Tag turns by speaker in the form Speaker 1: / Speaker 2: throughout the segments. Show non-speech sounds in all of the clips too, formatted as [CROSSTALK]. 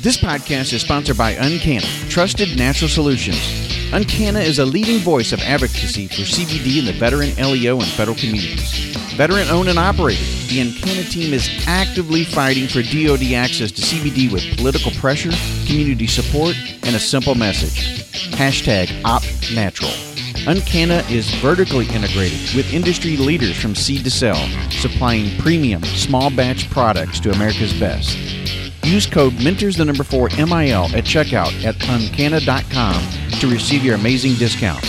Speaker 1: This podcast is sponsored by UnCanna, trusted natural solutions. UnCanna is a leading voice of advocacy for CBD in the veteran, LEO, and federal communities. Veteran owned and operated, the UnCanna team is actively fighting for DoD access to CBD with political pressure, community support, and a simple message. Hashtag OpNatural. UnCanna is vertically integrated with industry leaders from seed to sell, supplying premium, small batch products to America's best. Use code Mentors the number 4 MIL at checkout at uncanna.com to receive your amazing discount.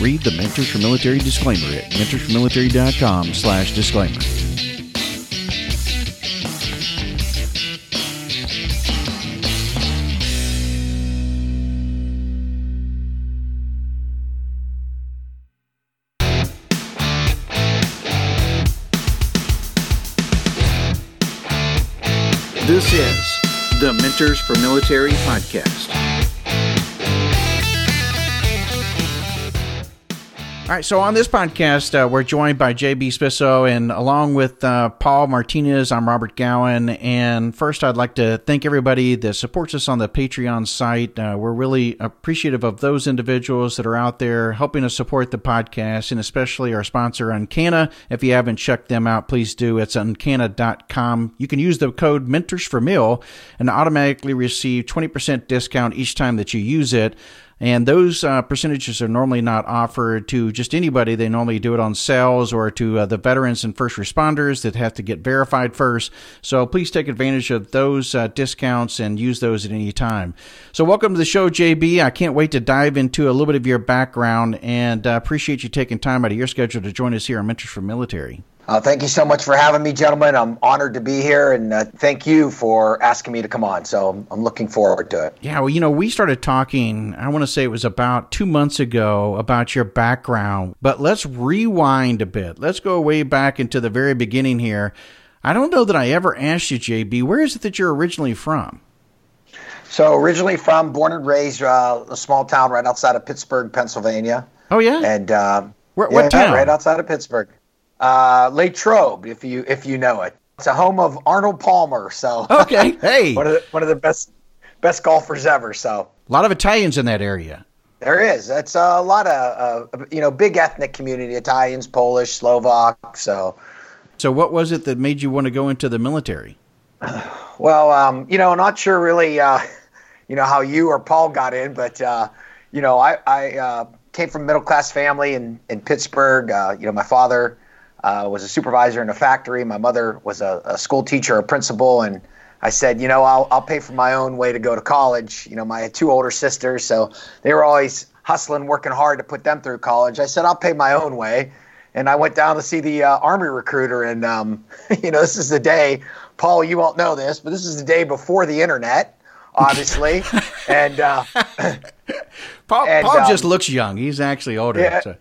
Speaker 1: Read the Mentors for Military disclaimer at mentorsformilitary.com slash disclaimer. Military podcast. All right, so on this podcast, uh, we're joined by JB Spisso, and along with uh, Paul Martinez, I'm Robert Gowan. And first, I'd like to thank everybody that supports us on the Patreon site. Uh, we're really appreciative of those individuals that are out there helping us support the podcast, and especially our sponsor, UnCanna. If you haven't checked them out, please do. It's uncanna.com. You can use the code Mentors for Mil and automatically receive 20% discount each time that you use it. And those uh, percentages are normally not offered to just anybody. They normally do it on sales or to uh, the veterans and first responders that have to get verified first. So please take advantage of those uh, discounts and use those at any time. So welcome to the show, JB. I can't wait to dive into a little bit of your background and uh, appreciate you taking time out of your schedule to join us here on Mentors for Military.
Speaker 2: Uh, thank you so much for having me, gentlemen. I'm honored to be here, and uh, thank you for asking me to come on. So I'm looking forward to it.
Speaker 1: Yeah, well, you know, we started talking, I want to say it was about two months ago about your background, but let's rewind a bit. Let's go way back into the very beginning here. I don't know that I ever asked you, JB, where is it that you're originally from?
Speaker 2: So, originally from, born and raised, uh, a small town right outside of Pittsburgh, Pennsylvania.
Speaker 1: Oh, yeah?
Speaker 2: And, uh,
Speaker 1: where, what
Speaker 2: yeah,
Speaker 1: town?
Speaker 2: Right outside of Pittsburgh uh, Latrobe, if you if you know it. It's a home of Arnold Palmer. So
Speaker 1: okay, [LAUGHS] hey,
Speaker 2: one of the, one of the best best golfers ever. So
Speaker 1: a lot of Italians in that area.
Speaker 2: There is. It's a lot of uh, you know big ethnic community: Italians, Polish, Slovak. So.
Speaker 1: So what was it that made you want to go into the military? [SIGHS]
Speaker 2: Well, um, you know, not sure really, uh, [LAUGHS] you know, how you or Paul got in, but uh, you know, I, I uh, came from a middle class family in in Pittsburgh. Uh, you know, my father uh, was a supervisor in a factory. My mother was a, a, school teacher, a principal, and I said, you know, I'll, I'll pay for my own way to go to college. You know, my two older sisters, so they were always hustling, working hard to put them through college. I said, I'll pay my own way. And I went down to see the uh, Army recruiter, and um, [LAUGHS] you know, this is the day, Paul, you won't know this, but this is the day before the internet obviously. [LAUGHS] and uh, [LAUGHS]
Speaker 1: Paul, and, Paul um, just looks young. He's actually older.
Speaker 2: Yeah,
Speaker 1: so.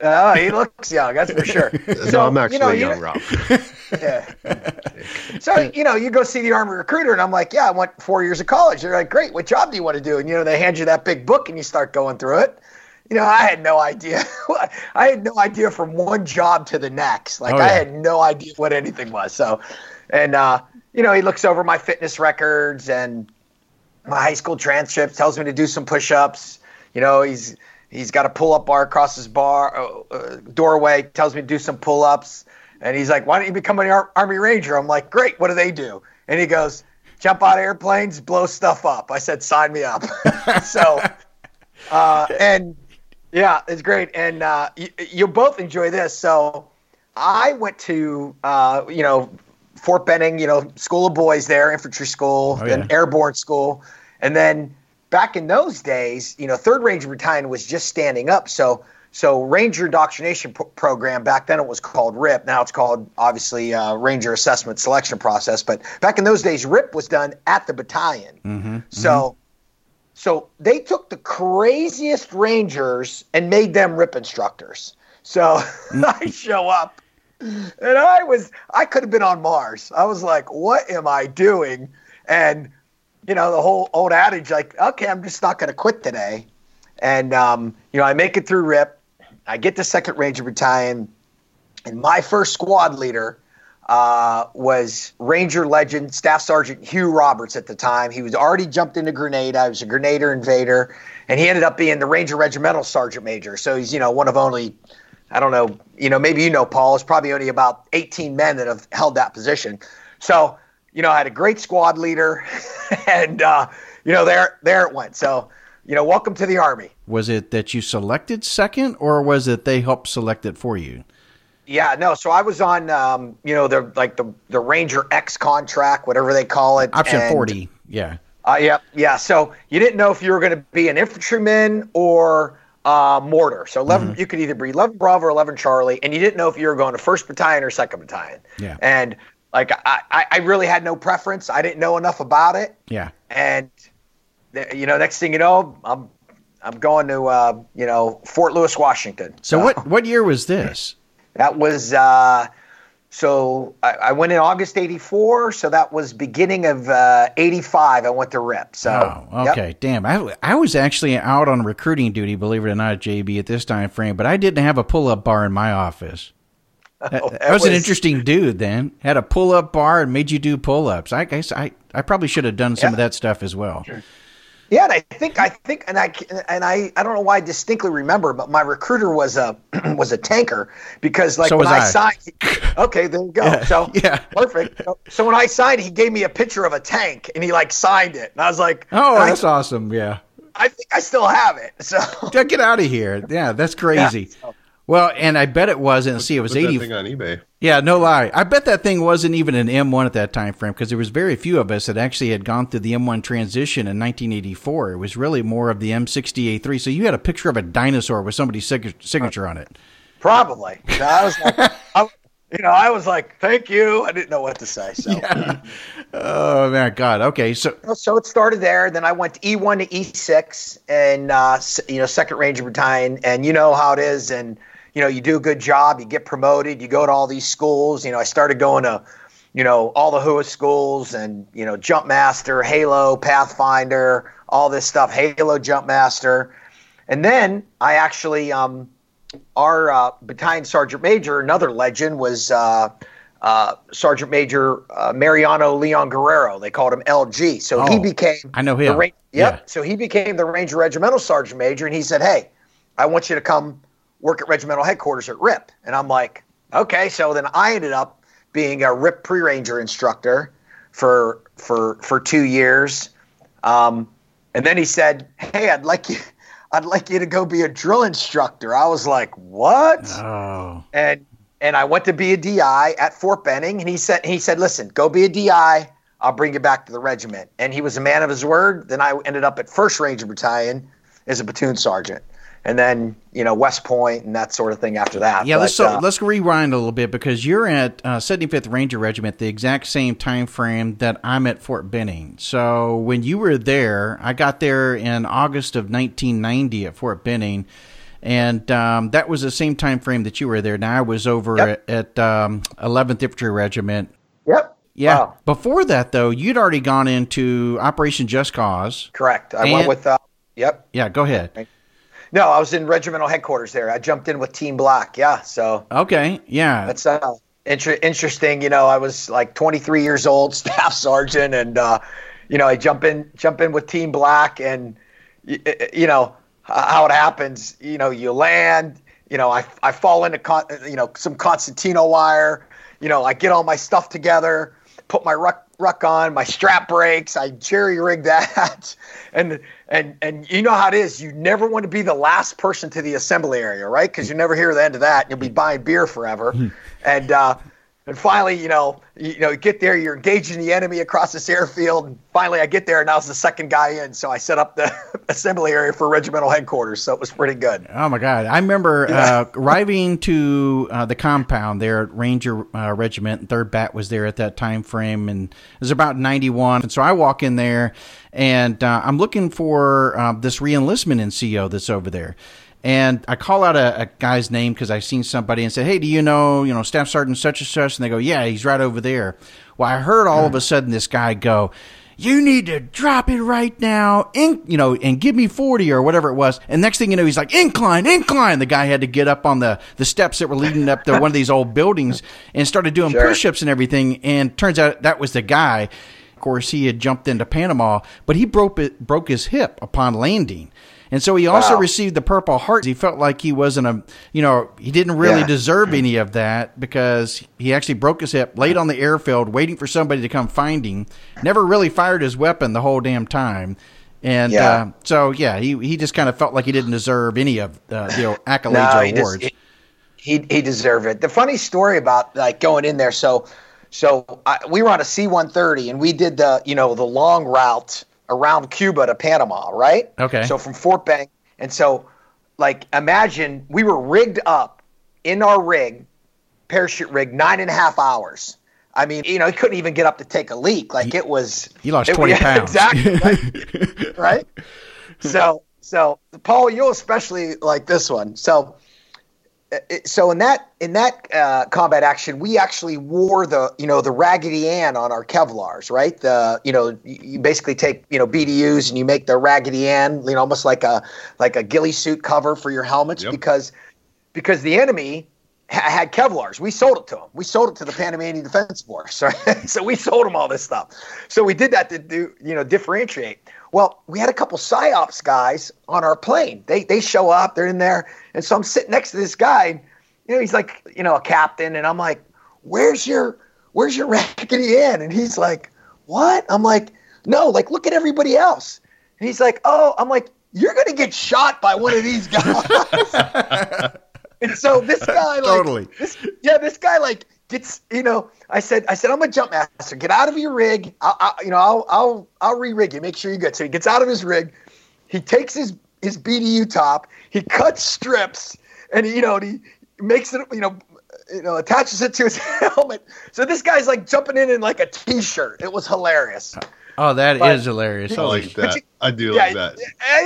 Speaker 2: uh, he looks young, that's for sure. [LAUGHS]
Speaker 3: So, no, I'm actually you know, young, you, Rob.
Speaker 2: yeah. So, you know, you go see the Army recruiter, and I'm like, yeah, I went four years of college. They're like, great, what job do you want to do? And, you know, they hand you that big book, and you start going through it. You know, I had no idea. I had no idea from one job to the next. Like, oh, yeah. I had no idea what anything was. So, and, uh, you know, he looks over my fitness records and my high school transcript tells me to do some push-ups. You know, he's he's got a pull-up bar across his bar uh, uh, doorway. Tells me to do some pull-ups, and he's like, "Why don't you become an Ar- Army Ranger?" I'm like, "Great. What do they do?" And he goes, "Jump out of airplanes, blow stuff up." I said, "Sign me up." [LAUGHS] so, uh, and yeah, it's great, and uh, you, you'll both enjoy this. So, I went to uh, you know Fort Benning, you know, School of Boys there, infantry school, oh, yeah. airborne school. And then back in those days, you know, Third Ranger Battalion was just standing up. So, so Ranger Indoctrination P- Program back then it was called RIP. Now it's called obviously uh, Ranger Assessment Selection Process. But back in those days, RIP was done at the battalion. Mm-hmm, so, mm-hmm. so they took the craziest Rangers and made them RIP instructors. So [LAUGHS] mm. I show up and I was I could have been on Mars. I was like, what am I doing? And you know, the whole old adage, like, okay, I'm just not going to quit today. And um, you know, I make it through RIP. I get to Second Ranger Battalion, and my first squad leader uh, was Ranger legend Staff Sergeant Hugh Roberts at the time. He was already jumped into Grenada. I was a Grenadier invader, and he ended up being the Ranger Regimental Sergeant Major. So he's you know one of only, I don't know, you know maybe you know Paul. It's probably only about 18 men that have held that position. So you know I had a great squad leader, [LAUGHS] and uh, you know there there it went. So you know welcome to the Army.
Speaker 1: Was it that you selected second, or was it they helped select it for you?
Speaker 2: Yeah, no. So I was on, um, you know, the like the the Ranger X contract, whatever they call it.
Speaker 1: Option
Speaker 2: and,
Speaker 1: forty. Yeah.
Speaker 2: Uh, yeah, yeah. So you didn't know if you were going to be an infantryman or uh, mortar. So 11, mm-hmm. you could either be 11 Bravo or 11 Charlie, and you didn't know if you were going to first battalion or second battalion.
Speaker 1: Yeah.
Speaker 2: And like I, I really had no preference. I didn't know enough about it.
Speaker 1: Yeah.
Speaker 2: And you know, next thing you know, I'm I'm going to uh, you know Fort Lewis, Washington.
Speaker 1: So, so what what year was this? [LAUGHS]
Speaker 2: That was uh, so I, I, went in August '84. So that was beginning of '85. Uh, I went to RIP. So
Speaker 1: oh, okay, yep. damn. I I was actually out on recruiting duty, believe it or not, JB, at this time frame. But I didn't have a pull up bar in my office. [LAUGHS] That, oh, that, that was, was, an interesting dude. Then had a pull up bar and made you do pull ups. I guess I I probably should have done some yeah. of that stuff as well. Sure.
Speaker 2: Yeah, and I think I think and I and I I don't know why I distinctly remember, but my recruiter was a [CLEARS THROAT] was a tanker because like
Speaker 1: so
Speaker 2: when
Speaker 1: I,
Speaker 2: I, signed, okay, there you go.
Speaker 1: Yeah,
Speaker 2: so
Speaker 1: yeah,
Speaker 2: perfect. So when I signed, he gave me a picture of a tank and he like signed it, and I was like,
Speaker 1: oh, that's I, awesome. Yeah,
Speaker 2: I think I still have it. So
Speaker 1: get out of here. Yeah, that's crazy. Yeah, so. Well, and I bet it wasn't. See, it was eighty.
Speaker 3: Thing on eBay.
Speaker 1: Yeah, no lie. I bet that thing wasn't even an M1 at that time frame because there was very few of us that actually had gone through the M1 transition in 1984. It was really more of the M60A3. So you had a picture of a dinosaur with somebody's signature on it.
Speaker 2: Probably. I was like, [LAUGHS] I, you know, I was like, "Thank you." I didn't know what to say. So.
Speaker 1: Yeah. Oh man, God. Okay, so
Speaker 2: so it started there. Then I went to E1 to E6, and uh, you know, Second Ranger Battalion, and you know how it is, and you know, you do a good job, you get promoted, you go to all these schools. You know, I started going to, you know, all the HUA schools and, you know, Jump Master, Halo, Pathfinder, all this stuff, Halo Jump Master. And then I actually, um, our uh, battalion sergeant major, another legend, was uh, uh, Sergeant Major uh, Mariano Leon Guerrero. They called him LG. So oh, he became.
Speaker 1: I know him.
Speaker 2: Ra- yep. Yeah. So he became the Ranger Regimental Sergeant Major, and he said, "Hey, I want you to come work at regimental headquarters at RIP. And I'm like, okay. So then I ended up being a RIP pre ranger instructor for for for two years. Um, and then he said, "Hey, I'd like you, [LAUGHS] I'd like you to go be a drill instructor." I was like, "What?"
Speaker 1: Oh.
Speaker 2: And and I went to be a DI at Fort Benning, and he said he said, "Listen, go be a DI. I'll bring you back to the regiment." And he was a man of his word. Then I ended up at First Ranger Battalion as a platoon sergeant and then you know West Point and that sort of thing after that.
Speaker 1: Yeah, but, let's so, uh, let's rewind a little bit because you're at uh, 75th Ranger Regiment the exact same time frame that I'm at Fort Benning. So when you were there, I got there in August of 1990 at Fort Benning. And um, that was the same time frame that you were there. Now I was over yep. at, at um, 11th Infantry Regiment.
Speaker 2: Yep.
Speaker 1: Yeah. Wow. Before that, though, you'd already gone into Operation Just Cause.
Speaker 2: Correct. I and, went with. Uh, yep.
Speaker 1: Yeah. Go ahead.
Speaker 2: No, I was in regimental headquarters there. I jumped in with Team Black. Yeah, so
Speaker 1: okay, yeah,
Speaker 2: that's uh, inter- interesting. You know, I was like 23 years old, [LAUGHS] staff sergeant, and uh, you know, I jump in, jump in with Team Black, and you know how it happens. You know, you land. You know, I I fall into con- you know some concertina wire. You know, I get all my stuff together, put my ruck ruck on, my strap breaks, I jerry rig that, [LAUGHS] and and and you know how it is. You never want to be the last person to the assembly area, right? Because you never hear the end of that. You'll be buying beer forever. Hmm. and uh, and finally, you know, you, know, get there, you're engaging the enemy across this airfield, and finally I get there, and I was the second guy in, so I set up the [LAUGHS] assembly area for regimental headquarters, so it was pretty good.
Speaker 1: Oh my God, I remember uh, [LAUGHS] arriving to uh, the compound there at Ranger uh, Regiment, Third Bat was there at that time frame, and it was about '91, and so I walk in there, and uh, I'm looking for uh, this reenlistment NCO that's over there. And I call out a, a guy's name because I've seen somebody and said, "Hey, do you know, you know, Staff Sergeant such and such?" And they go, "Yeah, he's right over there." Well, I heard all of a sudden this guy go, you need to drop it right now, in, you know, and give me 40 or whatever it was. And next thing you know, he's like, incline, incline. The guy had to get up on the, the steps that were leading up to one of these old buildings and started doing
Speaker 2: Sure.
Speaker 1: push ups and everything. And turns out that was the guy. Of course, he had jumped into Panama, but he broke it, broke his hip upon landing. And so he also
Speaker 2: Wow.
Speaker 1: received the Purple Heart. He felt like he wasn't a, you know, he didn't really
Speaker 2: Yeah.
Speaker 1: deserve any of that because he actually broke his hip, laid on the airfield, waiting for somebody to come find him. Never really fired his weapon the whole damn time. And
Speaker 2: Yeah.
Speaker 1: uh, so, yeah, he, he just kind of felt like he didn't deserve any of uh, the you know, [LAUGHS] accolades
Speaker 2: No,
Speaker 1: or
Speaker 2: he,
Speaker 1: awards.
Speaker 2: he he deserved it. The funny story about like going in there. So so I, we were on a C one thirty and we did the you know the long route around Cuba to Panama, right?
Speaker 1: Okay.
Speaker 2: So from Fort Benning, and so like imagine we were rigged up in our rig, parachute rig, nine and a half hours. I mean, you know, he couldn't even get up to take a leak. Like it was.
Speaker 1: He lost
Speaker 2: it- [LAUGHS]
Speaker 1: 20
Speaker 2: yeah,
Speaker 1: pounds.
Speaker 2: Exactly. right? [LAUGHS] right? So, so Paul, you'll especially like this one. So, so in that in that uh, combat action, we actually wore the you know the Raggedy Ann on our Kevlars, right? The you know you you basically take you know BDUs and you make the Raggedy Ann, you know, almost like a like a ghillie suit cover for your helmets
Speaker 3: Yep.
Speaker 2: because because the enemy ha- had Kevlars. We sold it to them. We sold it to the Panamanian Defense Force. [LAUGHS] Right? so we sold them all this stuff. So we did that to do, you know, differentiate. Well, we had a couple psyops guys on our plane. They they show up. They're in there, and so I'm sitting next to this guy. And, you know, he's like, you know, a captain, and I'm like, "Where's your Where's your [LAUGHS] Raggedy Ann?" And he's like, "What?" I'm like, "No, like look at everybody else." And he's like, "Oh," I'm like, "You're gonna get shot by one of these guys." [LAUGHS] And so this guy, like,
Speaker 1: Totally.
Speaker 2: this, yeah, this guy like gets, you know, I said, I said, I'm a jump master. Get out of your rig. I'll, i you know, I'll, I'll, I'll re-rig you. Make sure you're good. So he gets out of his rig. He takes his his BDU top. He cuts strips, and you know, he makes it, you know. You know, attaches it to his [LAUGHS] helmet. So this guy's like jumping in in like a t-shirt. It was hilarious.
Speaker 1: Oh, that is
Speaker 2: But-
Speaker 1: hilarious.
Speaker 3: I
Speaker 1: Holy
Speaker 3: like that.
Speaker 2: you-
Speaker 3: I do
Speaker 2: Yeah,
Speaker 3: like that.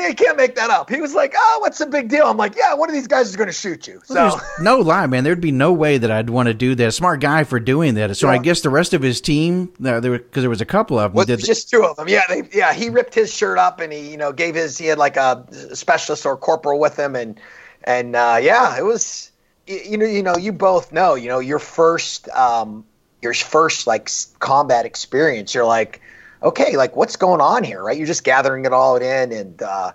Speaker 2: you can't make that up. He was like, "Oh, what's the big deal?" I'm like, "Yeah, one of these guys is going to shoot you." So
Speaker 1: There's [LAUGHS] no lie, man. There'd be no way that I'd want to do that. Smart guy for doing that. So I guess the rest of his team, because there, because there was a couple of them,
Speaker 2: Well,
Speaker 1: did
Speaker 2: just two of them. Yeah, they, yeah. He ripped his shirt up and he, you know, gave his. He had like a specialist or corporal with him, and and uh, yeah, it was. y- You know, you know, you both know. You know, your first, um, your first like combat experience. You're like, okay, like what's going on here, right? You're just gathering it all in, and uh,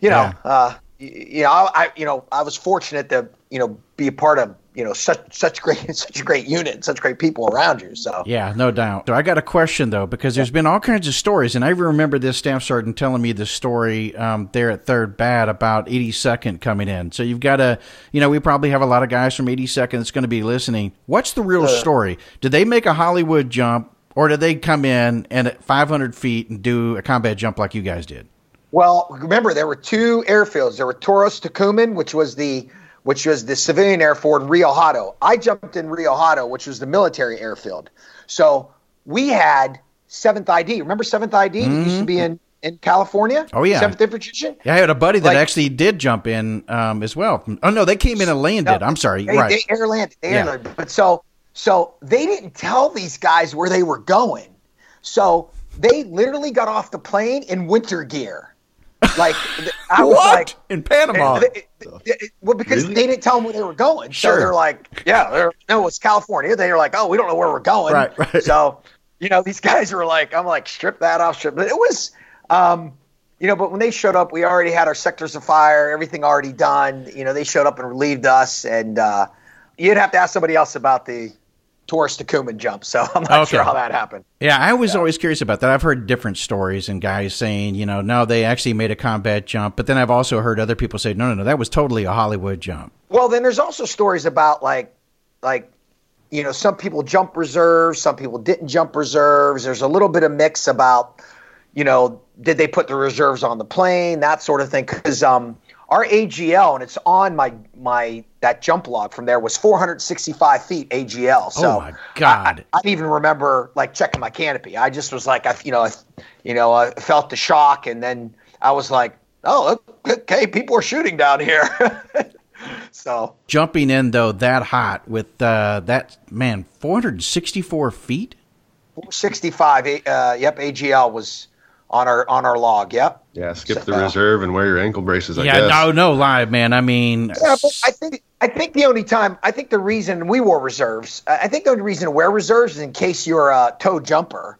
Speaker 2: you know,
Speaker 1: Yeah.
Speaker 2: uh, y- you know, I, I, you know, I was fortunate to, you know, be a part of, you know, such such great [LAUGHS] such a great unit, such great people around you. So
Speaker 1: Yeah, no doubt. So I got a question though, because there's been all kinds of stories, and I remember this staff sergeant telling me the story um, there at Third Bat about 82nd coming in. So you've got to, you know, we probably have a lot of guys from 82nd that's going to be listening. What's the real story? Did they make a Hollywood jump, or did they come in and at 500 feet and do a combat jump like you guys did?
Speaker 2: Well, remember there were two airfields. There were Toros Tocumen, which was the which was the civilian airfield, and Rio Hato. I jumped in Rio Hato, which was the military airfield. So we had Seventh ID. Remember Seventh ID? that used to be in in California.
Speaker 1: Oh, yeah.
Speaker 2: Seventh Infantry Division.
Speaker 1: Yeah, I had a buddy that
Speaker 2: Like-
Speaker 1: actually did jump in um, as well. Oh no, they came in and landed.
Speaker 2: No,
Speaker 1: I'm sorry,
Speaker 2: They,
Speaker 1: right?
Speaker 2: they air landed. They
Speaker 1: Yeah.
Speaker 2: air landed. But so so they didn't tell these guys where they were going. So they literally got off the plane in winter gear. Like I was
Speaker 1: what
Speaker 2: like
Speaker 1: in Panama?
Speaker 2: They- they- well, because
Speaker 3: Really?
Speaker 2: they didn't tell them where they were going.
Speaker 1: Sure.
Speaker 2: So they're like, yeah, they're, no, it's California. They were like, oh, we don't know where we're going.
Speaker 1: Right, right.
Speaker 2: So, you know, these [LAUGHS] guys were like, I'm like, strip that off, strip. But it was, um, you know, but when they showed up, we already had our sectors of fire, everything already done. You know, they showed up and relieved us. And uh, you'd have to ask somebody else about the Taurus Tocumen jump. So [LAUGHS] I'm not
Speaker 1: Okay.
Speaker 2: sure how that happened.
Speaker 1: Yeah, I was always curious about that. I've heard different stories and guys saying, you know, no, they actually made a combat jump. But then I've also heard other people say, no, no, no, that was totally a Hollywood jump.
Speaker 2: Well, then there's also stories about like, like, you know, some people jump reserves, some people didn't jump reserves. There's a little bit of mix about, you know, did they put the reserves on the plane, that sort of thing. Because um, our AGL, and it's on my my that jump log from there was 465 feet AGL. So
Speaker 1: Oh, my God.
Speaker 2: I, I didn't even remember like checking my canopy. I just was like, I, you know, I, you know, I felt the shock, and then I was like, oh, okay, people are shooting down here. [LAUGHS] so
Speaker 1: Jumping in, though, that hot with uh, that, man, 464 feet?
Speaker 2: 465. Uh, yep, AGL was on our on our log. Yep.
Speaker 3: Yeah, skip the reserve and wear your ankle braces. I
Speaker 1: yeah,
Speaker 3: guess.
Speaker 1: no, no lie, man. I mean,
Speaker 2: Yeah, but I think I think the only time I think the reason we wore reserves, I I think the only reason to wear reserves is in case you're a toe jumper.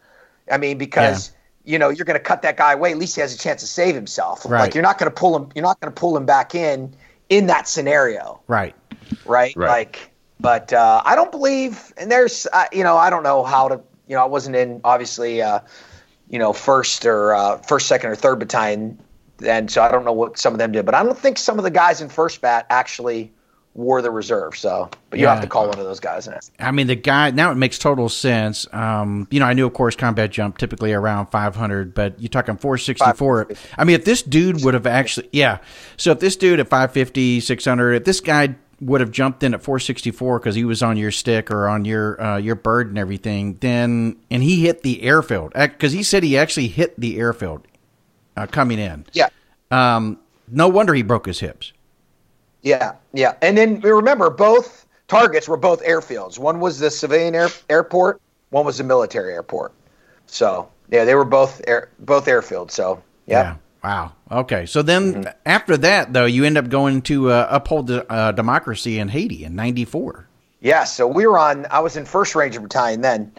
Speaker 2: I mean, because you know you're going to cut that guy away. At least he has a chance to save himself.
Speaker 1: Right.
Speaker 2: Like you're not going to pull him. You're not going to pull him back in in that scenario,
Speaker 1: right.
Speaker 2: right?
Speaker 3: Right.
Speaker 2: Like, but uh, I don't believe. And there's, uh, you know, I don't know how to. You know, I wasn't in obviously. Uh, you know, first or uh, first, second, or third battalion then, so I don't know what some of them did. But I don't think some of the guys in first bat actually wore the reserve. So, but you
Speaker 1: Yeah.
Speaker 2: have to call one of those guys in it.
Speaker 1: I mean, the guy now it makes total sense. Um, you know, I knew, of course, combat jump typically around 500, but you're talking 464. I mean, if this dude would have actually, yeah. So if this dude at 550, 600, if this guy would have jumped in at 464 because he was on your stick or on your uh, your bird and everything, then and he hit the airfield because he said he actually hit the airfield uh, coming in.
Speaker 2: Yeah.
Speaker 1: Um, no wonder he broke his hips.
Speaker 2: Yeah, yeah. And then remember, both targets were both airfields. One was the civilian air, airport. One was the military airport. So yeah, they were both air, both airfields. So yeah.
Speaker 1: Wow. Okay. So then after that, though, you end up going to uh, uphold the, uh, democracy in Haiti in '94.
Speaker 2: Yeah, so we were on. I was in First Ranger Battalion then.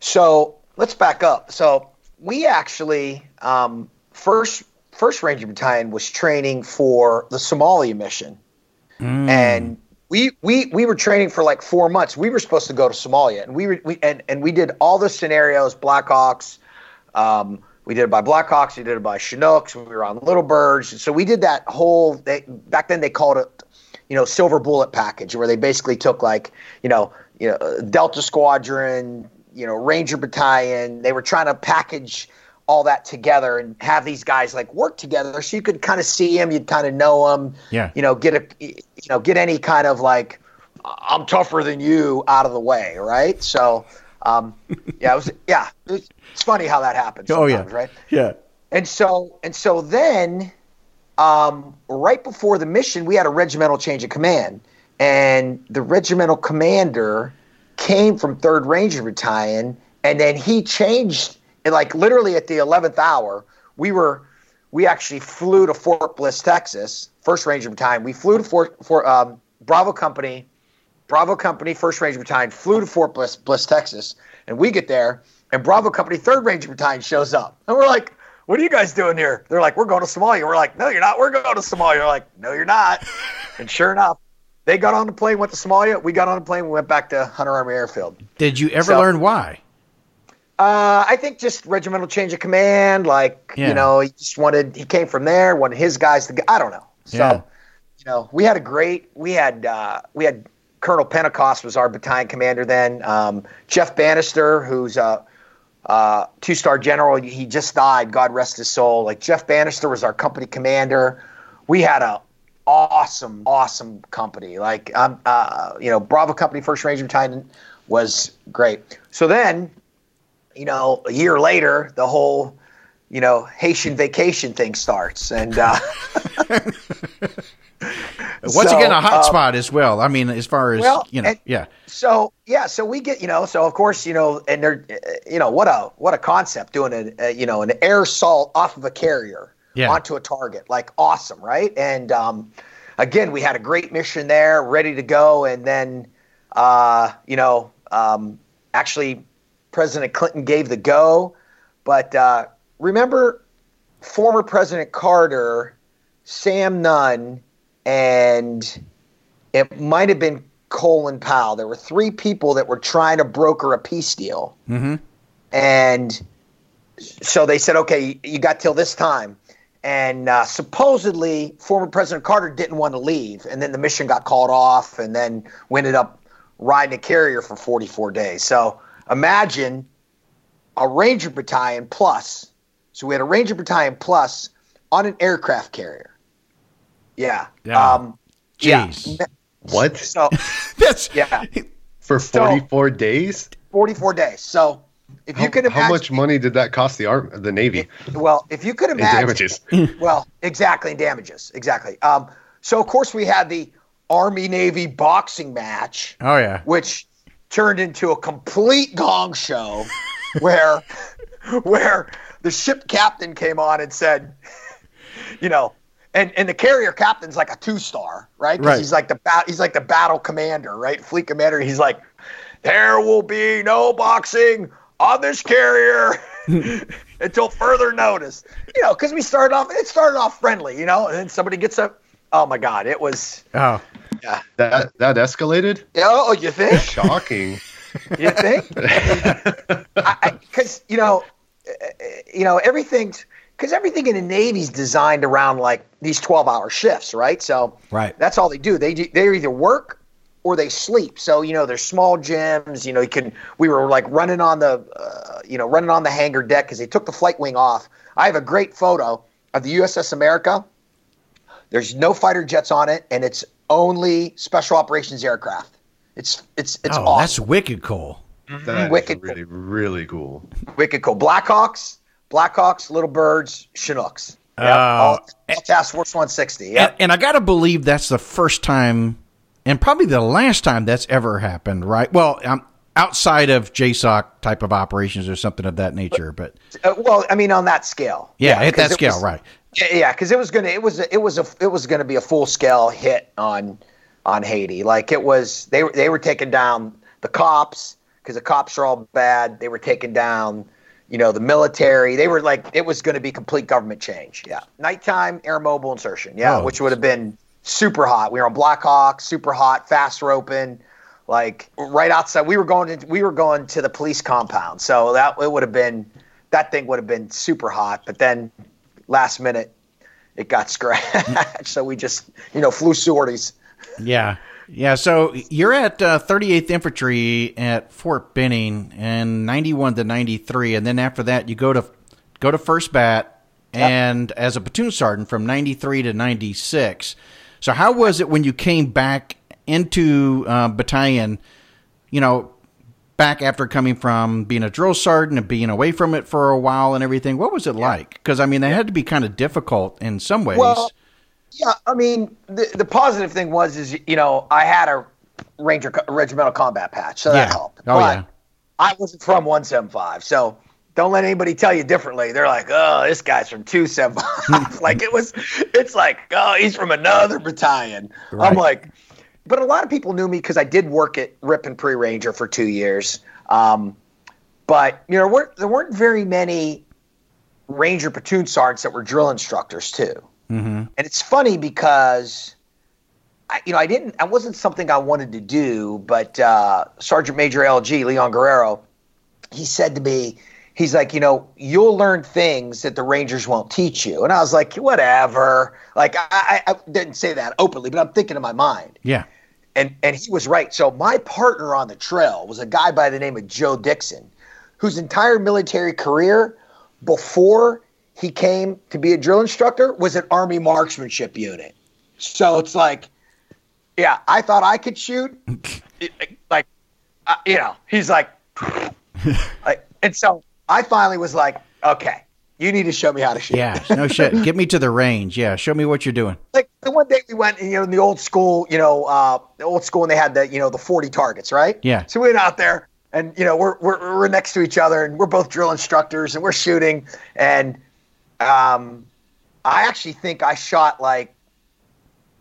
Speaker 2: So let's back up. So we actually um, first First Ranger Battalion was training for the Somalia mission, and we we we were training for like four months. We were supposed to go to Somalia, and we were we and, and we did all the scenarios, Blackhawks. Um, we did it by Blackhawks. We did it by Chinooks. We were on Little Birds. So we did that whole. They, back then they called it, you know, Silver Bullet package, where they basically took like, you know, you know, uh, Delta Squadron, you know, Ranger Battalion. They were trying to package all that together and have these guys like work together, so you could kind of see them, you'd kind of know them.
Speaker 1: Yeah.
Speaker 2: You know, get a, you know, get any kind of like, I'm tougher than you out of the way, right? So. Um, yeah, it was. Yeah, it's, funny how that happens.
Speaker 1: Oh yeah.
Speaker 2: right?
Speaker 1: Yeah.
Speaker 2: And so and so then, um, right before the mission, we had a regimental change of command, and the regimental commander came from Third Ranger Battalion, and then he changed. And like literally at the eleventh hour, we were we actually flew to Fort Bliss, Texas, First Ranger Battalion. We flew to Fort for um, Bravo Company, Bravo Company, First Ranger Battalion flew to Fort Bliss, Bliss, Texas, and we get there, and Bravo Company, Third Ranger Battalion shows up, and we're like, "What are you guys doing here?" They're like, "We're going to Somalia." We're like, "No, you're not. We're going to Somalia." They're like, "No, you're not." [LAUGHS] and sure enough, they got on the plane, went to Somalia. We got on the plane, we went back to Hunter Army Airfield.
Speaker 1: Did you ever
Speaker 2: So-
Speaker 1: learn why?
Speaker 2: Uh, I think just regimental change of command. Like
Speaker 1: Yeah.
Speaker 2: you know, he just wanted. He came from there. Wanted his guys to. go I don't know. So,
Speaker 1: Yeah.
Speaker 2: you know, we had a great. We had uh, we had Colonel Pentecost was our battalion commander then. Um, Jeff Bannister, who's a uh, two star general. He just died. God rest his soul. Like Jeff Bannister was our company commander. We had a awesome, awesome company. Like um, uh, you know, Bravo Company First Ranger Battalion was great. So then you know, a year later, the whole, you know, Haitian vacation thing starts, and uh, [LAUGHS] [LAUGHS]
Speaker 1: Once
Speaker 2: so,
Speaker 1: again, a hot
Speaker 2: um,
Speaker 1: spot as well. I mean, as far as
Speaker 2: well,
Speaker 1: you know,
Speaker 2: and-
Speaker 1: yeah,
Speaker 2: so yeah, so we get, you know, so of course, you know, and they're, uh, you know, what a what a concept doing a, uh, you know, an air assault off of a carrier
Speaker 1: Yeah.
Speaker 2: onto a target, like awesome, right? And um, again, we had a great mission there, ready to go, and then, uh, you know, um, actually, President Clinton gave the go, but uh, remember, former President Carter, Sam Nunn, and it might have been Colin Powell. There were three people that were trying to broker a peace deal.
Speaker 1: Mm-hmm.
Speaker 2: And so they said, okay, you got till this time. And uh, supposedly, former President Carter didn't want to leave. And then the mission got called off, and then we ended up riding a carrier for 44 days. So imagine a Ranger Battalion plus. So we had a Ranger Battalion plus on an aircraft carrier. Yeah.
Speaker 1: Yeah.
Speaker 2: Um,
Speaker 1: Jeez.
Speaker 2: yeah. [LAUGHS]
Speaker 3: What?
Speaker 2: So
Speaker 1: That's
Speaker 2: yeah, [LAUGHS]
Speaker 3: For 44 days?
Speaker 2: 44 days. So if you could imagine,
Speaker 3: how much money did that cost the arm, the Navy
Speaker 2: well, if you could
Speaker 3: in
Speaker 2: imagine,
Speaker 3: damages? [LAUGHS]
Speaker 2: well, exactly, damages, exactly. Um, so of course we had the Army Navy boxing match,
Speaker 1: oh yeah,
Speaker 2: which turned into a complete gong show. where where the ship captain came on and said, you know, and and the carrier captain's like a two star, right? 'Cause
Speaker 1: Right.
Speaker 2: He's like the bat. He's like the battle commander, right? Fleet commander. He's like, there will be no boxing on this carrier [LAUGHS] [LAUGHS] until further notice. You know, because we started off. It started off friendly, you know, and then somebody gets up. Oh my God! It was.
Speaker 1: Oh, yeah.
Speaker 3: That that escalated.
Speaker 2: Oh, you think? [LAUGHS]
Speaker 3: Shocking.
Speaker 2: You think? Because you know, uh, you know everything's because everything in the Navy's designed around like these twelve-hour shifts, right? So
Speaker 1: Right.
Speaker 2: that's all they do. They do, they either work or they sleep. So you know, there's small gyms. You know, you can. We were like running on the, uh, you know, running on the hangar deck because they took the flight wing off. I have a great photo of the USS America. There's no fighter jets on it, and it's only special operations aircraft. It's it's it's
Speaker 1: oh,
Speaker 2: awesome.
Speaker 1: that's wicked cool.
Speaker 3: That is
Speaker 2: Wicked.
Speaker 3: really really cool.
Speaker 2: Wicked cool. Blackhawks, Blackhawks, Little Birds, Chinooks. Yep.
Speaker 1: Oh.
Speaker 2: all, all Task Force 160. Yep.
Speaker 1: And, and I got to believe that's the first time, and probably the last time that's ever happened, right? Well, um, outside of JSOC type of operations or something of that nature, but
Speaker 2: Uh, well, I mean, on that scale.
Speaker 1: yeah, at
Speaker 2: 'cause
Speaker 1: that scale,
Speaker 2: was-
Speaker 1: right?
Speaker 2: Yeah, yeah, because it was gonna, it was, a, it was a, it was gonna be a full scale hit on, on Haiti. Like it was, they were, they were taking down the cops because the cops are all bad. They were taking down, you know, the military. They were like, it was going to be complete government change. Yeah, nighttime air mobile insertion. Yeah,
Speaker 1: Oh.
Speaker 2: which would have been super hot. We were on Black Hawk, super hot, fast roping. Like right outside, we were going to we were going to the police compound, so that it would have been that thing would have been super hot. But then last minute it got scratched [LAUGHS] so we just you know flew sorties
Speaker 1: Yeah. Yeah, so you're at uh, 38th Infantry at Fort Benning and 91 to 93 and then after that you go to go to First Bat and as a platoon sergeant from 93 to 96. So how was it when you came back into uh, battalion, you know, back after coming from being a drill sergeant and being away from it for a while and everything? What was it like? Cuz I mean, that had to be kind of difficult in some ways.
Speaker 2: Well, yeah i mean the, the positive thing was is you know i had a ranger regimental combat patch so that
Speaker 1: Yeah.
Speaker 2: helped
Speaker 1: Oh,
Speaker 2: but
Speaker 1: yeah.
Speaker 2: i wasn't from 175 so don't let anybody tell you differently they're like oh this guy's from 275 [LAUGHS] like it was it's like oh he's from another battalion
Speaker 1: Right.
Speaker 2: i'm like but a lot of people knew me because i did work at rip and pre ranger for two years um, but you know weren't, there weren't very many ranger platoon sergeants that were drill instructors too
Speaker 1: Mhm.
Speaker 2: and it's funny because I, you know I didn't I wasn't something I wanted to do, but uh, Sergeant Major LG Leon Guerrero, he said to me, he's like, you know, you'll learn things that the Rangers won't teach you, and I was like, whatever. Like I, I, I didn't say that openly, but I'm thinking in my mind,
Speaker 1: Yeah.
Speaker 2: and and he was right. So my partner on the trail was a guy by the name of Joe Dixon, whose entire military career before he came to be a drill instructor was an Army marksmanship unit. So it's like, yeah, I thought I could shoot. [LAUGHS] Like, uh, you know, he's like, [LAUGHS] like, and so I finally was like, okay, you need to show me how to shoot.
Speaker 1: Yeah, no shit. [LAUGHS] Get me to the range. Yeah, show me what you're doing.
Speaker 2: like the one day we went, you know, in the old school, you know, uh, the old school, and they had the, you know, the 40 targets, right?
Speaker 1: Yeah.
Speaker 2: So we went out there, and you know, we're we're, we're next to each other, and we're both drill instructors, and we're shooting, and um, I actually think I shot like,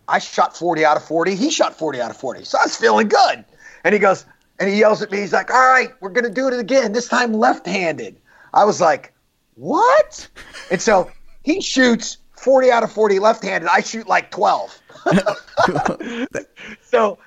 Speaker 2: I shot 40 out of 40. He shot 40 out of 40, so I was feeling good. And he goes, and he yells at me. He's like, "All right, we're gonna do it again. This time left-handed." I was like, "What?" And so he shoots 40 out of 40 left-handed. I shoot like 12. [LAUGHS] so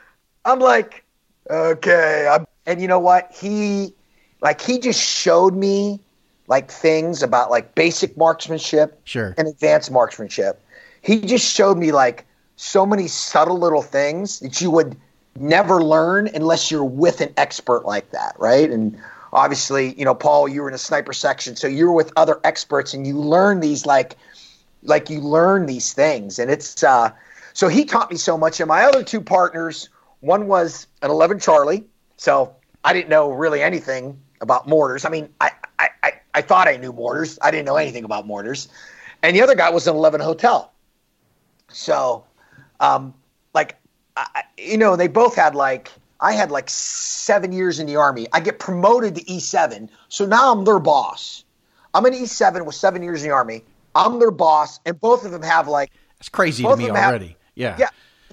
Speaker 2: I'm like, okay. I'm, and you know what? He, like, he just showed me like things about like basic marksmanship
Speaker 1: Sure.
Speaker 2: and advanced marksmanship. He just showed me like so many subtle little things that you would never learn unless you're with an expert like that, right? And obviously, you know, Paul, you were in a sniper section, so you were with other experts and you learn these like like you learn these things and it's uh so he taught me so much and my other two partners one was an 11 charlie so i didn't know really anything about mortars i mean i i thought i knew mortars i didn't know anything about mortars and the other guy was an 11 hotel so um like I, you know they both had like I had like seven years in the army. I get promoted to E7, so now I'm their boss. I'm an E7 with seven years in the army. I'm their boss, and both of them have like
Speaker 1: it's crazy to me already. Have, yeah,
Speaker 2: yeah.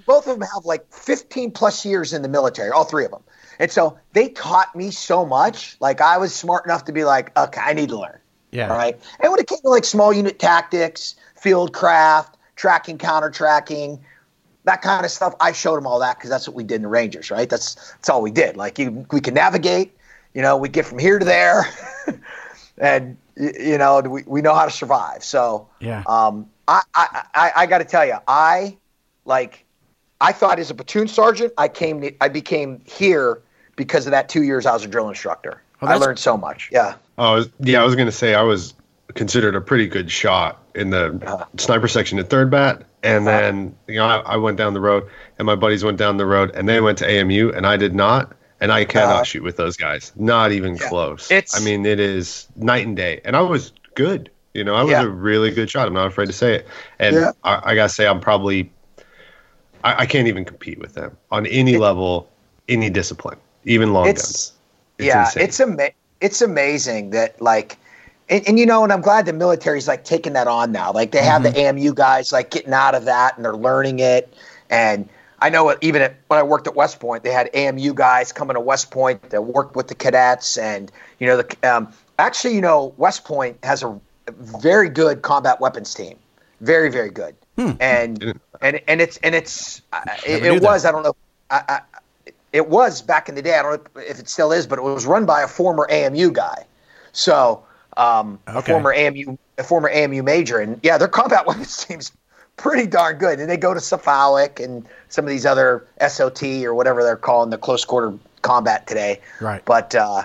Speaker 2: Both of them have like 15 plus years in the military. All three of them, and so they taught me so much. Like I was smart enough to be like, okay, I need to learn.
Speaker 1: Yeah.
Speaker 2: All right. And when it came to like small unit tactics, field craft, tracking, counter tracking, that kind of stuff, I showed them all that because that's what we did in the Rangers, right? That's that's all we did. Like you, we can navigate. You know, we get from here to there, [LAUGHS] and you know, we, we know how to survive. So
Speaker 1: yeah.
Speaker 2: Um, I I, I, I got to tell you, I like. I thought as a platoon sergeant, I came. To, I became here because of that two years I was a drill instructor. Oh, I learned so much. Yeah.
Speaker 3: Oh yeah, I was gonna say I was considered a pretty good shot in the uh, sniper section at third bat, and uh, then you know I, I, went down the road, and my buddies went down the road, and they went to AMU, and I did not, and I cannot uh, shoot with those guys, not even yeah, close. It's, I mean, it is night and day, and I was good. You know, I was yeah. a really good shot. I'm not afraid to say it, and yeah. I, I, gotta say I'm probably I, I, can't even compete with them on any it, level, any discipline, even long
Speaker 2: it's,
Speaker 3: guns.
Speaker 2: It's yeah, insane. it's amazing it's amazing that like and, and, you know, and I'm glad the military's like taking that on now. Like they have mm-hmm. the AMU guys like getting out of that and they're learning it. And I know even at, when I worked at West Point, they had AMU guys coming to West Point that worked with the cadets. And you know, the um, actually, you know, West Point has a very good combat weapons team, very very good. Hmm. And and and it's and it's uh, it, it was I don't know. I, I, it was back in the day. I don't know if it still is, but it was run by a former AMU guy. So um, okay. a former AMU a former AMU major, and yeah, their combat [LAUGHS] weapons team's pretty darn good. And they go to Cephalic and some of these other SOT or whatever they're calling the close quarter combat today.
Speaker 1: Right.
Speaker 2: But uh,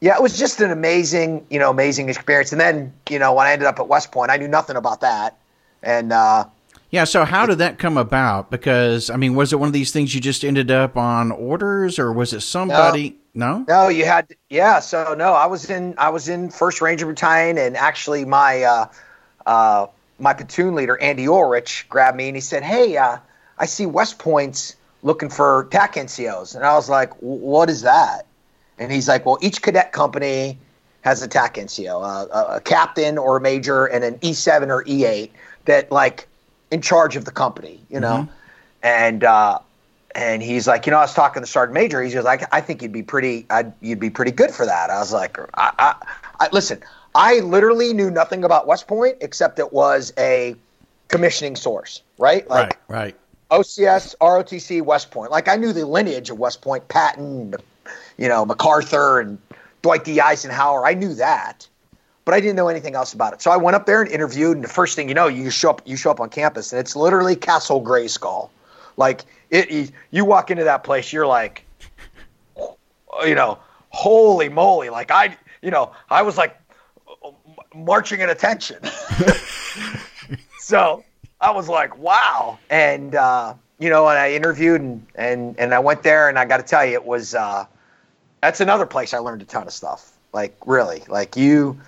Speaker 2: yeah, it was just an amazing, you know, amazing experience. And then, you know, when I ended up at West Point, I knew nothing about that, and uh,
Speaker 1: yeah, so how did that come about? Because I mean, was it one of these things you just ended up on orders, or was it somebody?
Speaker 2: No, no, no you had yeah. So no, I was in I was in First Ranger Battalion, and actually my uh, uh, my platoon leader Andy Ulrich grabbed me and he said, "Hey, uh, I see West Point's looking for TAC NCOs," and I was like, "What is that?" And he's like, "Well, each cadet company has a TAC NCO, uh, a captain or a major, and an E7 or E8 that like." In charge of the company, you know, mm-hmm. and uh, and he's like, you know, I was talking to Sergeant Major. He's like, I think you'd be pretty, I'd, you'd be pretty good for that. I was like, I, I, I, listen, I literally knew nothing about West Point except it was a commissioning source, right?
Speaker 1: Like, right, right.
Speaker 2: OCS, ROTC, West Point. Like I knew the lineage of West Point, Patton, you know, MacArthur and Dwight D. Eisenhower. I knew that but I didn't know anything else about it. So I went up there and interviewed, and the first thing you know, you show up, you show up on campus, and it's literally Castle Grayskull. Like it, you walk into that place, you're like, you know, holy moly! Like I, you know, I was like marching at attention. [LAUGHS] so I was like, wow. And uh, you know, and I interviewed and and and I went there, and I got to tell you, it was uh, that's another place I learned a ton of stuff. Like really, like you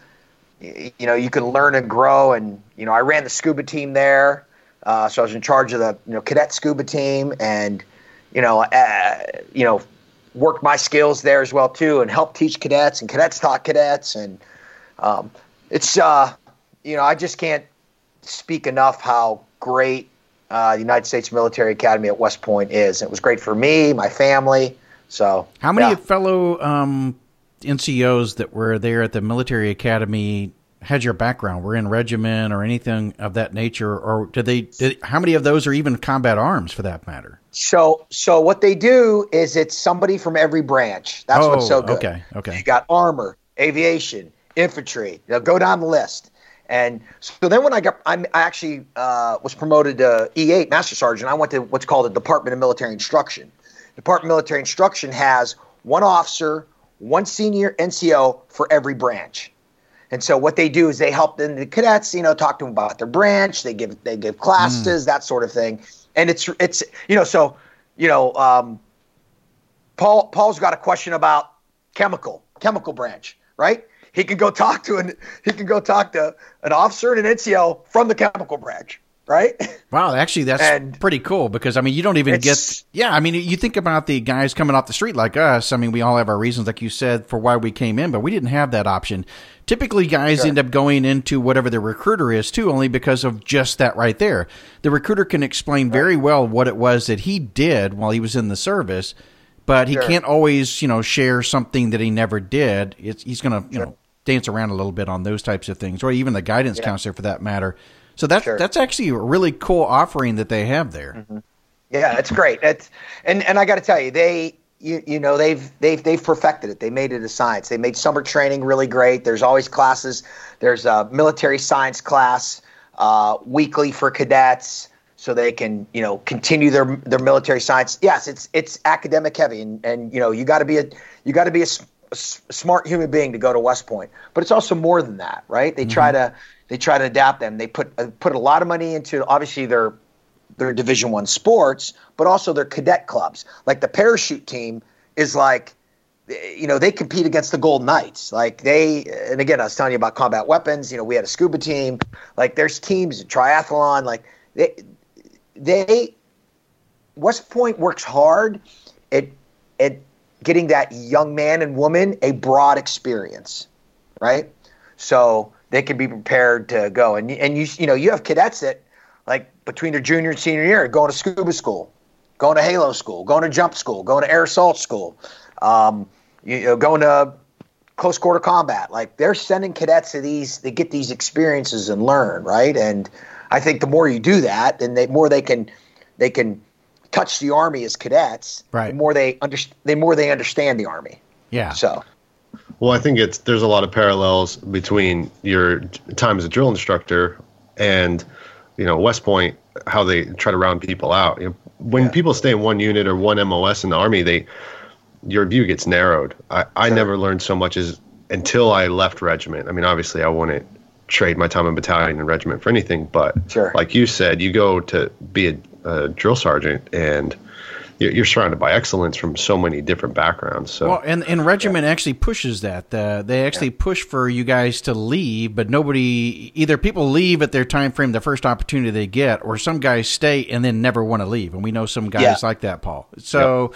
Speaker 2: you know you can learn and grow. And you know i ran the scuba team there. Uh, so i was in charge of the you know cadet scuba team and you know uh, you know worked my skills there as well too and helped teach cadets and cadets taught cadets. And um, it's uh, you know i just can't speak enough how great uh, the united states military academy at west point is. It was great for me my family. So
Speaker 1: how many yeah. fellow um, NCOs that were there at the military academy had your background, were in regiment or anything of that nature, or did they? Did, how many of those are even combat arms, for that matter?
Speaker 2: So, so what they do is it's somebody from every branch. That's oh, what's so good.
Speaker 1: Okay, okay.
Speaker 2: You got armor, aviation, infantry. They'll go down the list. And so then when I got, I'm, I actually uh, was promoted to E8 Master Sergeant. I went to what's called the Department of Military Instruction. Department of Military Instruction has one officer one senior NCO for every branch. And so what they do is they help the cadets, you know, talk to them about their branch. They give they give classes, mm. that sort of thing. And it's it's you know so you know um, Paul Paul's got a question about chemical chemical branch, right? He can go talk to an he can go talk to an officer and an NCO from the chemical branch, right?
Speaker 1: Wow, actually, that's
Speaker 2: And
Speaker 1: pretty cool because I mean, you don't even get. Yeah, I mean, you think about the guys coming off the street like us. I mean, we all have our reasons, like you said, for why we came in, but we didn't have that option. Typically, guys end up going into whatever the recruiter is too, only because of just that right there. The recruiter can explain very well what it was that he did while he was in the service, but he
Speaker 2: Sure.
Speaker 1: can't always, you know, share something that he never did. It's, he's going to, you know, dance around a little bit on those types of things, or even the guidance counselor for that matter. So that's
Speaker 2: Sure.
Speaker 1: that's actually a really cool offering that they have there.
Speaker 2: Yeah, it's great. It's and and I got to tell you, they you you know they've they've they've perfected it. They made it a science. They made summer training really great. There's always classes. There's a military science class uh, weekly for cadets, so they can you know continue their their military science. Yes, it's it's academic heavy, and and you know you got to be a you got to be a, s- a s- smart human being to go to West Point. But it's also more than that, right? They try to they try to adapt them. They put uh, put a lot of money into obviously their their division one sports but also their cadet clubs. Like the parachute team is like you know they compete against the gold knights. Like they and again i was telling you about combat weapons. You know we had a scuba team. Like there's teams triathlon. Like they they west point works hard at at getting that young man and woman a broad experience right? So they can be prepared to go. And and you you know you have cadets that like between their junior and senior year going to scuba school going to halo school going to jump school going to air assault school um, you know going to close quarter combat. Like they're sending cadets to these they get these experiences and learn right? And i think the more you do that then the more they can they can touch the army as cadets
Speaker 1: Right.
Speaker 2: the more they under, the more they understand the army.
Speaker 1: Yeah.
Speaker 2: so
Speaker 3: Well, I think it's there's a lot of parallels between your time as a drill instructor and you know West Point, how they try to round people out. You know, when
Speaker 2: Yeah.
Speaker 3: people stay in one unit or one MOS in the army, they your view gets narrowed. I, I
Speaker 2: Sure.
Speaker 3: never learned so much as until I left regiment. I mean, obviously, I wouldn't trade my time in battalion and regiment for anything, but
Speaker 2: Sure.
Speaker 3: like you said, you go to be a, a drill sergeant and you're, you're surrounded by excellence from so many different backgrounds. So
Speaker 1: Well, and, and regiment actually pushes that. Uh, they actually push for you guys to leave, but nobody either people leave at their time frame, the first opportunity they get, or some guys stay and then never want to leave. And we know some guys
Speaker 2: Yeah.
Speaker 1: like that, Paul. So,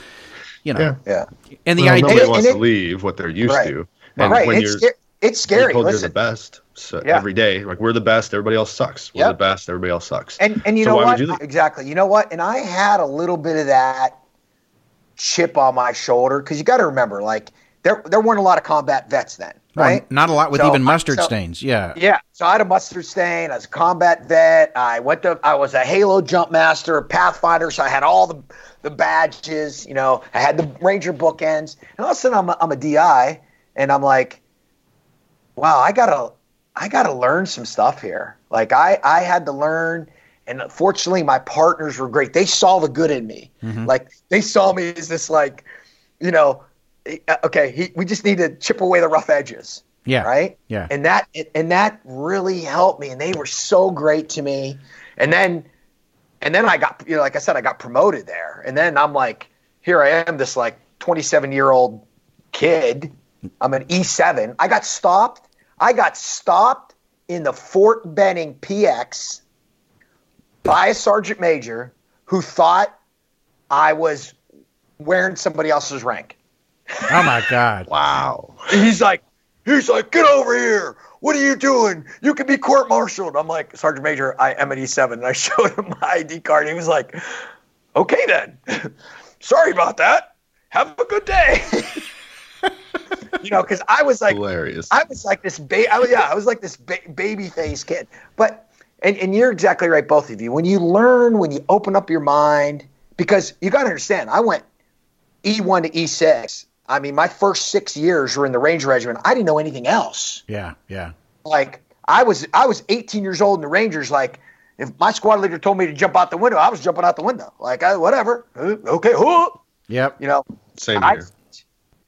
Speaker 1: you know,
Speaker 3: Yeah.
Speaker 2: yeah
Speaker 1: and the
Speaker 3: Well,
Speaker 1: idea.
Speaker 3: nobody
Speaker 2: and
Speaker 3: wants
Speaker 2: it-
Speaker 3: to leave what they're used
Speaker 2: Right.
Speaker 3: to. And
Speaker 2: right
Speaker 3: when
Speaker 2: it's,
Speaker 3: you're,
Speaker 2: sca- it's scary
Speaker 3: you're told
Speaker 2: Listen,
Speaker 3: you're the best so
Speaker 2: Yeah.
Speaker 3: every day, like we're the best, everybody else sucks. We're
Speaker 2: Yep.
Speaker 3: the best, everybody else sucks.
Speaker 2: And and you
Speaker 3: So
Speaker 2: know
Speaker 3: why
Speaker 2: what?
Speaker 3: would you
Speaker 2: exactly. You know what? And I had a little bit of that chip on my shoulder because you got to remember, like there there weren't a lot of combat vets then,
Speaker 1: well,
Speaker 2: right?
Speaker 1: not a lot with
Speaker 2: So,
Speaker 1: even mustard
Speaker 2: so-
Speaker 1: stains. Yeah.
Speaker 2: Yeah. So I had a mustard stain. I was a combat vet. I went to. I was a Halo jump master, a Pathfinder. So I had all the the badges. You know, I had the Ranger bookends. And all of a sudden, I'm a, I'm a DI, and I'm like, wow, I gotta I gotta learn some stuff here. Like I I had to learn. And fortunately, my partners were great. They saw the good in me. Like they saw me as this, like, you know, uh, okay, he, we just need to chip away the rough edges
Speaker 1: Yeah.
Speaker 2: right?
Speaker 1: Yeah.
Speaker 2: And that and that really helped me, and they were so great to me. And then, and then I got you know, like I said, I got promoted there, and then I'm like, here I am, this like 27 year old kid. I'm an E7. I got stopped. I got stopped in the Fort Benning PX by a sergeant major who thought I was wearing somebody else's rank.
Speaker 1: Oh my God.
Speaker 3: wow.
Speaker 2: he's like, he's like, get over here. What are you doing? You can be court martialed. I'm like, Sergeant Major, I am an E7. And I [LAUGHS] showed him my ID card. And he was like, okay then. [LAUGHS] Sorry about that. Have a good day. [LAUGHS] you know, because I was like,
Speaker 3: Hilarious.
Speaker 2: I was like this ba- I was, yeah, I was like this ba- baby face kid. But and, and you're exactly right, both of you. When you learn, when you open up your mind, because you got to understand, I went E1 to E6. I mean, my first six years were in the Ranger Regiment. I didn't know anything else.
Speaker 1: Yeah. Yeah.
Speaker 2: Like I was, I was 18 years old in the Rangers. Like if my squad leader told me to jump out the window, I was jumping out the window. Like I, whatever, okay, whoop.
Speaker 1: Yep.
Speaker 2: you know.
Speaker 3: Same
Speaker 2: I,
Speaker 3: here.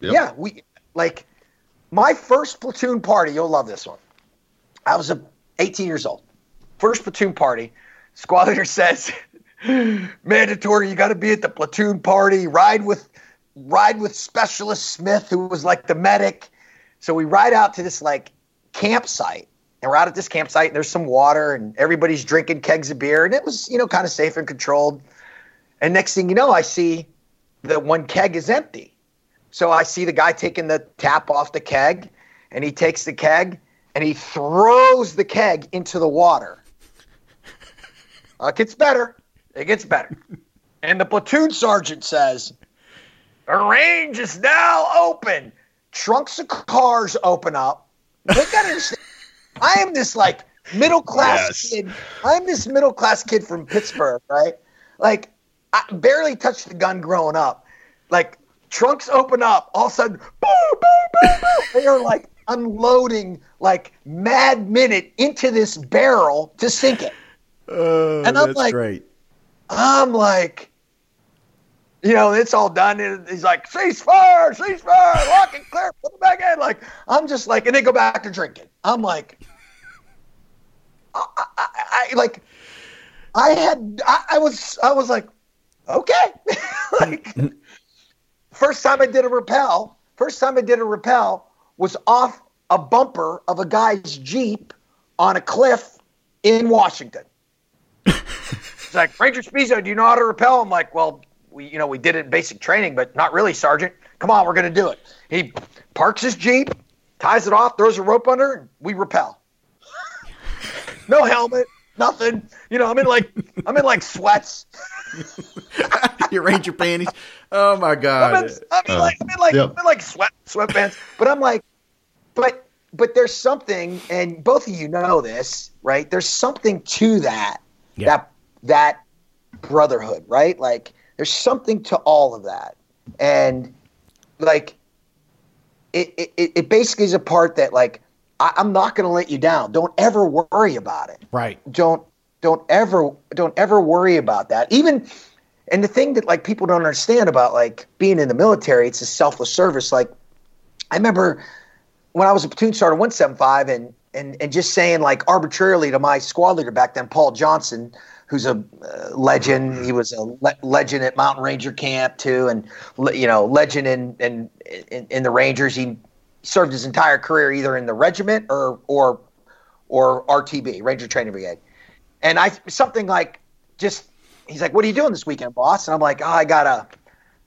Speaker 3: Yep.
Speaker 2: Yeah, we like my first platoon party. You'll love this one. I was a 18 years old. First platoon party. Squad leader [LAUGHS] says, mandatory. You got to be at the platoon party. Ride with, ride with Specialist Smith, who was like the medic. So we ride out to this like campsite, and we're out at this campsite, and there's some water, and everybody's drinking kegs of beer, and it was, you know, kind of safe and controlled. And next thing you know, I see that one keg is empty. So I see the guy taking the tap off the keg, and he takes the keg and he throws the keg into the water. Uh, it gets better. It gets better. And the platoon sergeant says, The range is now open. Trunks of cars open up. Look at understand. I am this like middle class yes. kid. I'm this middle class kid from Pittsburgh, right? Like, I barely touched the gun growing up. Like, trunks open up. All of a sudden, boom, boom, boom, boom. They are like unloading like mad minute into this barrel to sink it.
Speaker 1: Oh, and I'm like, great.
Speaker 2: I'm like, you know, it's all done. And he's like, ceasefire, ceasefire, lock and clear, put it back in. Like, I'm just like, and they go back to drinking. I'm like, I, I, I like, I had, I, I was, I was like, okay, [LAUGHS] like, first time I did a rappel, first time I did a rappel was off a bumper of a guy's Jeep on a cliff in Washington. It's like, Ranger Spisso, do you know how to rappel? I'm like, well, we, you know, we did it in basic training, but not really, Sergeant. Come on, we're going to do it. He parks his Jeep, ties it off, throws a rope under, and we rappel. no helmet, nothing. You know, I'm in like, [LAUGHS] I'm in like sweats.
Speaker 1: You [LAUGHS] arrange your Ranger panties. Oh my god!
Speaker 2: I'm in, I'm in uh, like, I'm in like, yep. I'm in like sweat sweatpants. But I'm like, but but there's something, and both of you know this, right? There's something to that yeah. that that brotherhood, right? Like there's something to all of that, and like it it, it basically is a part that like I, I'm not going to let you down. Don't ever worry about it.
Speaker 1: Right.
Speaker 2: Don't don't ever don't ever worry about that. Even and the thing that like people don't understand about like being in the military, it's a selfless service. Like I remember when I was a platoon sergeant 175 and and and just saying like arbitrarily to my squad leader back then, Paul Johnson, who's a uh, legend. He was a le- legend at Mountain Ranger Camp too, and you know, legend in, in in in the Rangers. He served his entire career either in the regiment or or or RTB, Ranger Training Brigade. And I something like just he's like, "What are you doing this weekend, boss?" And I'm like, "Oh, I gotta,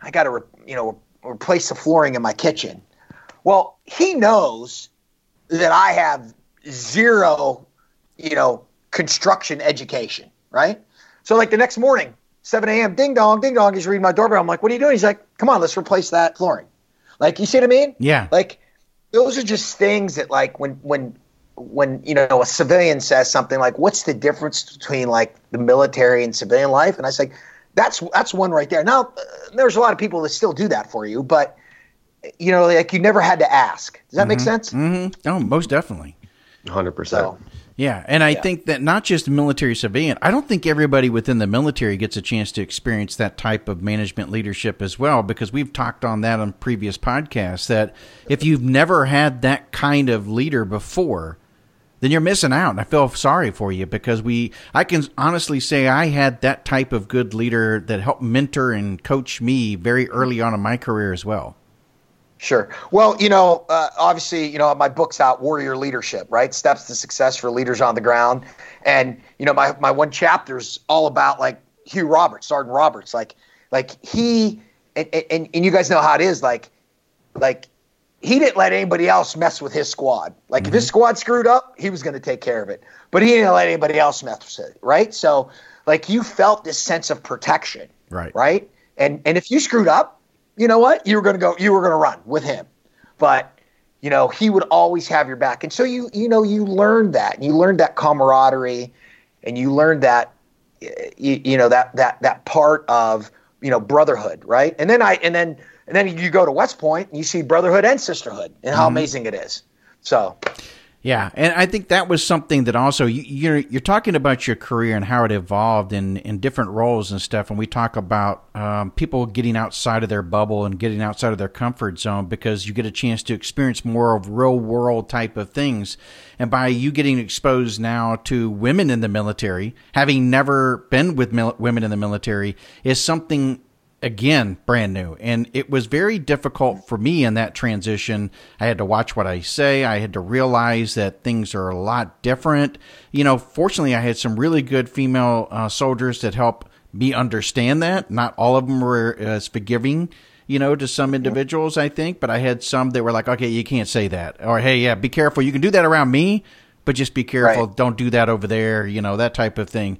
Speaker 2: I gotta, re- you know, replace the flooring in my kitchen." Well, he knows that I have zero, you know, construction education, right? So like the next morning, 7 a.m., ding dong, ding dong, he's reading my doorbell. I'm like, "What are you doing?" He's like, "Come on, let's replace that flooring." Like, you see what I mean?
Speaker 1: Yeah.
Speaker 2: Like, those are just things that like when when when you know a civilian says something like, "What's the difference between like the military and civilian life?" and I say, "That's that's one right there." Now, uh, there's a lot of people that still do that for you, but you know, like you never had to ask. Does that
Speaker 1: mm-hmm.
Speaker 2: make sense?
Speaker 1: Mm-hmm. Oh, most definitely.
Speaker 3: Hundred percent.
Speaker 1: Yeah, and I yeah. think that not just military civilian, I don't think everybody within the military gets a chance to experience that type of management leadership as well because we've talked on that on previous podcasts that if you've never had that kind of leader before, then you're missing out. And I feel sorry for you because we, I can honestly say I had that type of good leader that helped mentor and coach me very early on in my career as well.
Speaker 2: Sure. Well, you know, uh, obviously, you know, my book's out, Warrior Leadership, right? Steps to Success for Leaders on the Ground. And, you know, my, my one chapter's all about like Hugh Roberts, Sergeant Roberts. Like, like he, and, and, and you guys know how it is. Like, like he didn't let anybody else mess with his squad. Like mm-hmm. if his mm-hmm. squad screwed up, he was going to take care of it. But he didn't let anybody else mess with it, right? So like you felt this sense of protection,
Speaker 1: right?
Speaker 2: Right? And and if you screwed up, you know what? You were going to go. You were going to run with him. But you know he would always have your back. And so you you know you learned that. You learned that camaraderie, and you learned that you, you know that that that part of you know brotherhood, right? And then I and then and then you go to West Point and you see brotherhood and sisterhood and how mm-hmm. amazing it is. So,
Speaker 1: yeah, and I think that was something that also you, you're you're talking about your career and how it evolved in in different roles and stuff. And we talk about um, people getting outside of their bubble and getting outside of their comfort zone because you get a chance to experience more of real world type of things. And by you getting exposed now to women in the military, having never been with mil- women in the military, is something again brand new. And it was very difficult for me in that transition. I had to watch what i say. I had to realize that things are a lot different. You know fortunately i had some really good female uh, soldiers that help me understand that. Not all of them were as forgiving you know to some individuals i think but i had some that were like okay you can't say that. Or hey yeah be careful. You can do that around me but just be careful.
Speaker 2: Right.
Speaker 1: don't do that over there you know that type of thing.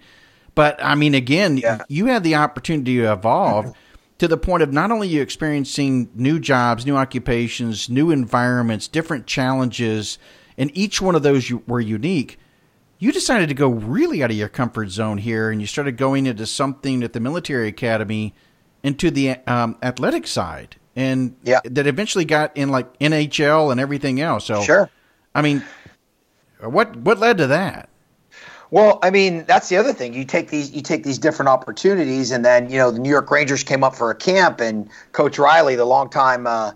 Speaker 1: But I mean, again,
Speaker 2: Yeah.
Speaker 1: you had the opportunity to evolve to the point of not only you experiencing new jobs, new occupations, new environments, different challenges, and each one of those you, were unique. You decided to go really out of your comfort zone here, and you started going into something at the military academy, into the um, athletic side, and
Speaker 2: Yeah.
Speaker 1: that eventually got in like NHL and everything else. So,
Speaker 2: Sure.
Speaker 1: I mean, what what led to that?
Speaker 2: Well, I mean, that's the other thing. You take these you take these different opportunities, and then you know the New York Rangers came up for a camp, and Coach Riley, the longtime uh,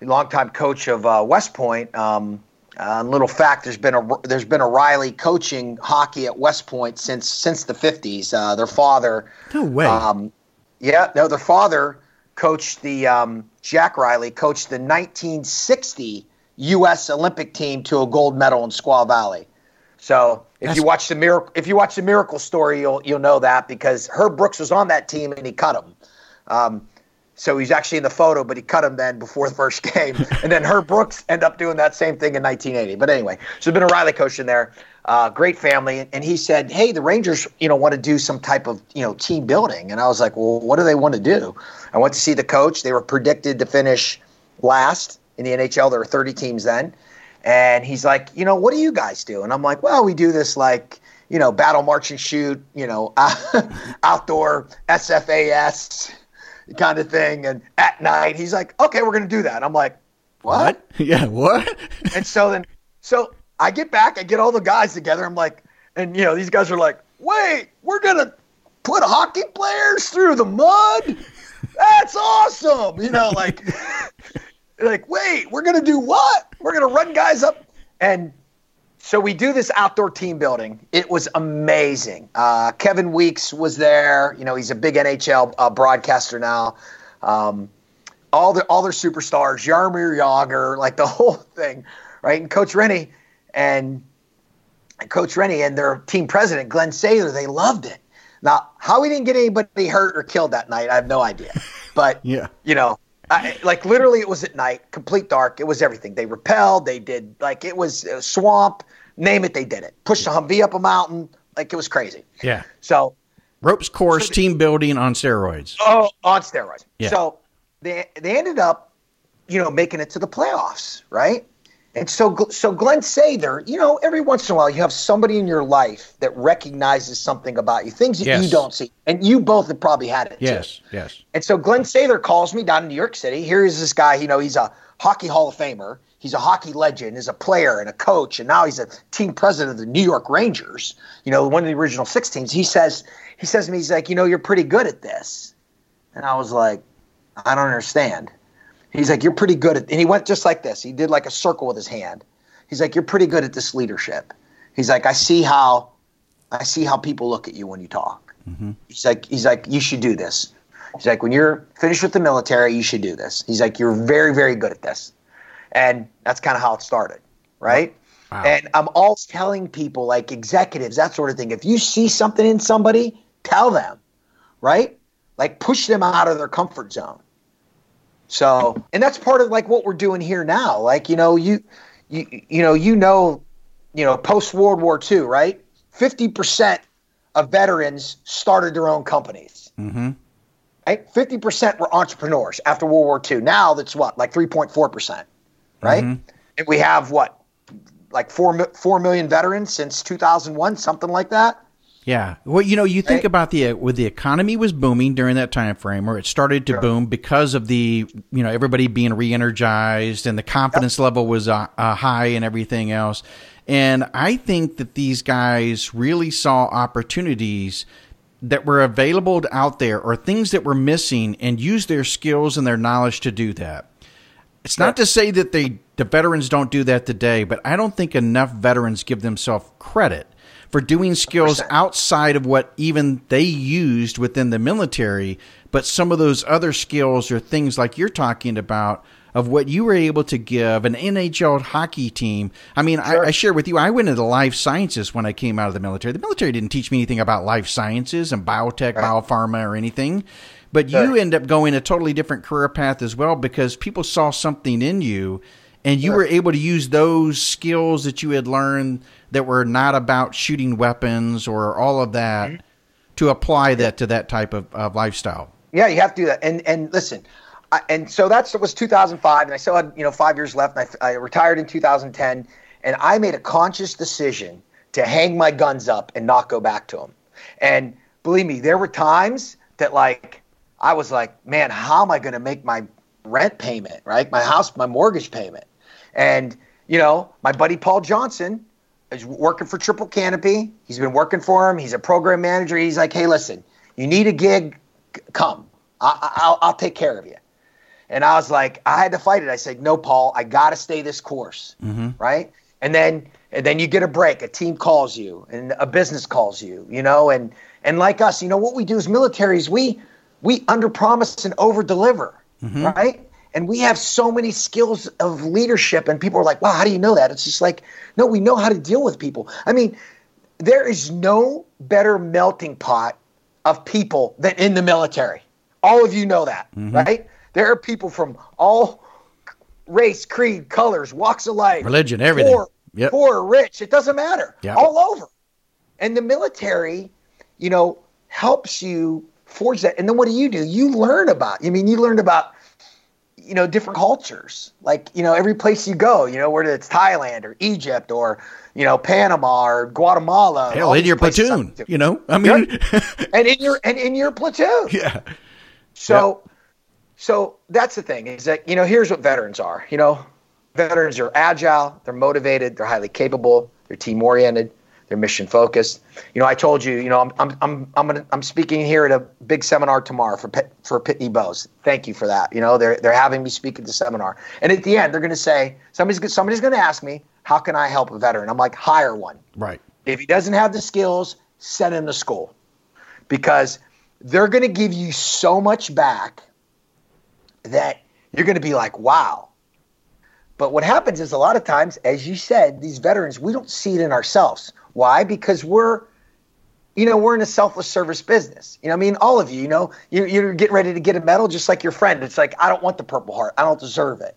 Speaker 2: longtime coach of uh, West Point. Um, uh, little fact: there's been a there's been a Riley coaching hockey at West Point since since the 50s. Uh, their father,
Speaker 1: No way.
Speaker 2: um, yeah, no, their father coached the um, Jack Riley coached the 1960 U.S. Olympic team to a gold medal in Squaw Valley. So if
Speaker 1: That's-
Speaker 2: you watch the miracle, if you watch the miracle story, you'll you'll know that because Herb Brooks was on that team and he cut him. Um, so he's actually in the photo, but he cut him then before the first [LAUGHS] game, and then Herb Brooks ended up doing that same thing in 1980. But anyway, so there's been a Riley coach in there, uh, great family, and he said, "Hey, the Rangers, you know, want to do some type of you know team building," and I was like, "Well, what do they want to do?" I went to see the coach. They were predicted to finish last in the NHL. There were 30 teams then. And he's like, you know, what do you guys do? And I'm like, well, we do this like, you know, battle march and shoot, you know, [LAUGHS] outdoor SFAS kind of thing. And at night, he's like, okay, we're going to do that. I'm like, what? [LAUGHS]
Speaker 1: yeah, what?
Speaker 2: And so then, so I get back, I get all the guys together. I'm like, and you know, these guys are like, wait, we're going to put hockey players through the mud? That's awesome. You know, like, [LAUGHS] like, wait, we're going to do what? We're going to run guys up. And so we do this outdoor team building. It was amazing. Uh, Kevin Weekes was there. You know, he's a big NHL uh, broadcaster now. Um, all the all their superstars, Jaromir Jagr, like the [LAUGHS] whole thing, right? And Coach Renney and Coach Renney and their team president Glenn Sather, they loved it. Now, how we didn't get anybody hurt or killed that night, I have no idea. But [LAUGHS]
Speaker 1: Yeah.
Speaker 2: you know, I, like literally, it was at night, complete dark. It was everything. They repelled. They did like it was a swamp. Name it, they did it. Pushed a Humvee up a mountain. Like it was crazy.
Speaker 1: Yeah.
Speaker 2: So
Speaker 1: Ropes course, team building on steroids.
Speaker 2: Oh, on steroids.
Speaker 1: Yeah.
Speaker 2: So they they ended up, you know, making it to the playoffs, right? And so so Glenn Sather, you know, every once in a while you have somebody in your life that recognizes something about you, things that
Speaker 1: Yes.
Speaker 2: you don't see, and you both have probably had it. too.
Speaker 1: Yes, yes.
Speaker 2: And so Glenn Sather calls me down in New York City. Here is this guy, you know, he's a hockey Hall of Famer. He's a hockey legend, is a player and a coach, and now he's a team president of the New York Rangers, you know, one of the original six teams. He says, he says to me, he's like, you know, you're pretty good at this. And I was like, I don't understand. He's like, you're pretty good at, and he went just like this. He did like a circle with his hand. He's like, you're pretty good at this leadership. He's like, I see how, I see how people look at you when you talk. Mm-hmm. He's like, he's like, you should do this. He's like, when you're finished with the military, you should do this. He's like, you're very, very good at this. And that's kind of how it started, right?
Speaker 1: Wow.
Speaker 2: And I'm always telling people, like executives, that sort of thing. If you see something in somebody, tell them, right? Like push them out of their comfort zone. So, and that's part of like what we're doing here now. Like, you know, you, you, you know, you know, you know, post World War II, right? Fifty percent of veterans started their own companies.
Speaker 1: Mm-hmm.
Speaker 2: Right? Fifty percent were entrepreneurs after World War II. Now that's what, like three point four percent, right?
Speaker 1: Mhm.
Speaker 2: And we have what, like four four million veterans since two thousand one, something like that.
Speaker 1: Yeah. Well, you know, you think
Speaker 2: Right.
Speaker 1: about the uh, with the economy was booming during that time frame, or it started to
Speaker 2: Sure.
Speaker 1: boom because of the you know everybody being re-energized and the confidence level was uh, uh, high and everything else. And I think that these guys really saw opportunities that were available out there or things that were missing and used their skills and their knowledge to do that. It's not to say that they the veterans don't do that today, but I don't think enough veterans give themselves credit for doing skills 100%. outside of what even they used within the military. But some of those other skills or things like you're talking about of what you were able to give an NHL hockey team. I mean, sure. I, I, share with you, I went into life sciences when I came out of the military. The military didn't teach me anything about life sciences and biotech, right. biopharma, or anything. But sure. you end up going a totally different career path as well because people saw something in you and you sure. were able to use those skills that you had learned that were not about shooting weapons or all of that mm-hmm. to apply that to that type of, of lifestyle.
Speaker 2: Yeah, you have to do that. And and listen, I, and so that's it was 2005, and I still had you know five years left. And I, I retired in 2010, and I made a conscious decision to hang my guns up and not go back to them. And believe me, there were times that like I was like, man, how am I going to make my rent payment, right? My house, my mortgage payment, and you know, my buddy Paul Johnson is working for Triple Canopy. He's been working for him. He's a program manager. He's like, hey, listen, you need a gig, come. I, will I'll take care of you. And I was like, I had to fight it. I said, no, Paul, I got to stay this course. Mm-hmm. Right. And then, and then you get a break. A team calls you and a business calls you, you know, and, and like us, you know, what we do as militaries, we, we under promise and over deliver. Mm-hmm. Right. And we have so many skills of leadership, and people are like, wow, how do you know that? It's just like, no, we know how to deal with people. I mean, there is no better melting pot of people than in the military. All of you know that, mm-hmm. right? There are people from all race, creed, colors, walks of life,
Speaker 1: religion, everything.
Speaker 2: Poor, yep. poor rich, it doesn't matter. Yep. All over. And the military, you know, helps you forge that. And then what do you do? You learn about. I mean, you learned about you know different cultures. Like you know every place you go you know whether it's thailand or egypt or you know panama or guatemala
Speaker 1: hell in your platoon you know? I mean [LAUGHS]
Speaker 2: and in your and in your platoon.
Speaker 1: Yeah.
Speaker 2: So so that's the thing is that, you know, here's what veterans are. You know, veterans are agile, they're motivated, they're highly capable, they're team oriented, they're mission focused. You know, I told you, you know, I'm I'm I'm I'm, gonna, I'm speaking here at a big seminar tomorrow for for Pitney Bowes. Thank you for that. You know, they're they're having me speak at the seminar, and at the end, they're going to say somebody's somebody's going to ask me, how can I help a veteran? I'm like, hire one.
Speaker 1: Right.
Speaker 2: If he doesn't have the skills, send him to school, because they're going to give you so much back that you're going to be like, wow. But what happens is a lot of times, as you said, these veterans, we don't see it in ourselves. Why? Because we're, you know, we're in a selfless service business. You know, I mean, all of you, you know, you're, you're getting ready to get a medal just like your friend. It's like, I don't want the Purple Heart. I don't deserve it.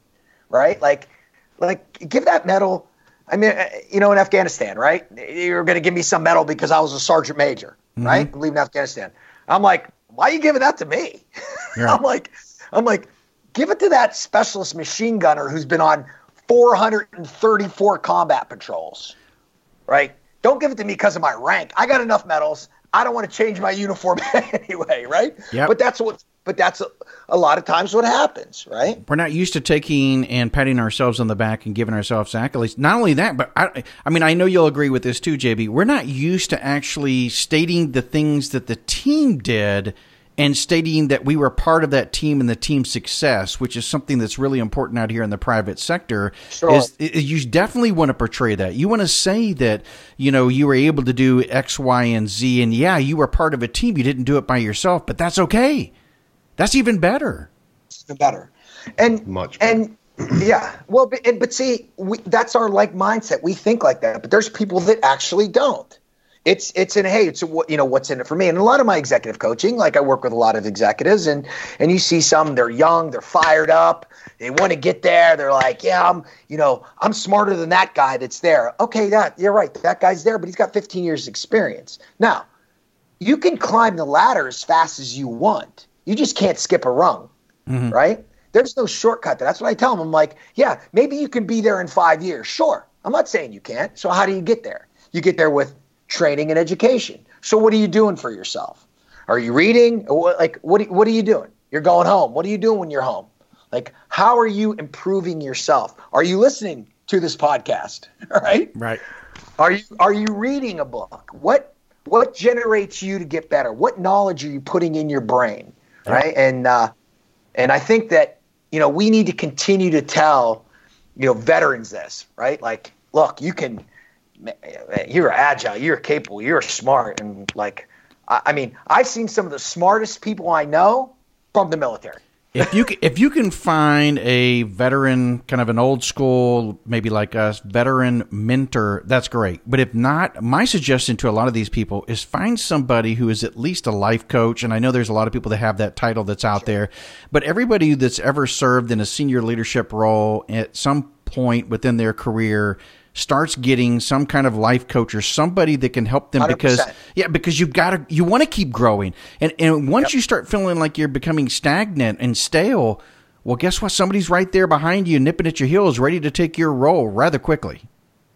Speaker 2: Right? Like, like give that medal. I mean, uh, you know, in Afghanistan, right? You're going to give me some medal because I was a sergeant major, mm-hmm. right? Leaving Afghanistan. I'm like, why are you giving that to me? Yeah. [LAUGHS] I'm like, I'm like, give it to that specialist machine gunner who's been on 434 combat patrols, right? Don't give it to me because of my rank. I got enough medals. I don't want to change my uniform [LAUGHS] anyway, right?
Speaker 1: Yeah.
Speaker 2: But that's what. But that's a, a, lot of times what happens, right?
Speaker 1: We're not used to taking and patting ourselves on the back and giving ourselves accolades. Not only that, but I, I mean, I know you'll agree with this too, JB. We're not used to actually stating the things that the team did and stating that we were part of that team and the team's success, which is something that's really important out here in the private sector. Sure. Is, is you definitely want to portray that. You want to say that you know you were able to do X, Y, and Z, and yeah, you were part of a team. You didn't do it by yourself, but that's okay. That's even better.
Speaker 2: Even better. And
Speaker 3: much. Better.
Speaker 2: And [CLEARS THROAT] yeah, well, but, but see, we, that's our like mindset. We think like that, but there's people that actually don't it's it's in hey it's what you know what's in it for me? And a lot of my executive coaching like i work with a lot of executives and and you see some they're young they're fired up they want to get there they're like yeah i'm you know i'm smarter than that guy that's there. Okay that you're right that guy's there but he's got 15 years experience. Now you can climb the ladder as fast as you want. You just can't skip a rung mm-hmm. right? There's no shortcut there. that's what i tell them i'm like yeah maybe you can be there in five years. Sure. I'm not saying you can't. So how do you get there? You get there with training and education. So what are you doing for yourself? Are you reading? Like what? What are you doing? You're going home. What are you doing when you're home? Like how are you improving yourself? Are you listening to this podcast? [LAUGHS] Right.
Speaker 1: Right.
Speaker 2: Are you Are you reading a book? What What generates you to get better? What knowledge are you putting in your brain? Right. And uh, and I think that you know we need to continue to tell you know veterans this right. Like look, you can you're agile, you're capable, you're smart, and like, I, I mean, I've seen some of the smartest people I know from the military.
Speaker 1: If you if you can find a veteran, kind of an old school, maybe like us, veteran mentor, that's great. But if not, my suggestion to a lot of these people is find somebody who is at least a life coach. And I know there's a lot of people that have that title that's out there, but everybody that's ever served in a senior leadership role at some point within their career starts getting some kind of life coach or somebody that can help them 100%. because yeah because you've got to you want to keep growing and and once yep. you start feeling like you're becoming stagnant and stale well guess what somebody's right there behind you nipping at your heels ready to take your role rather quickly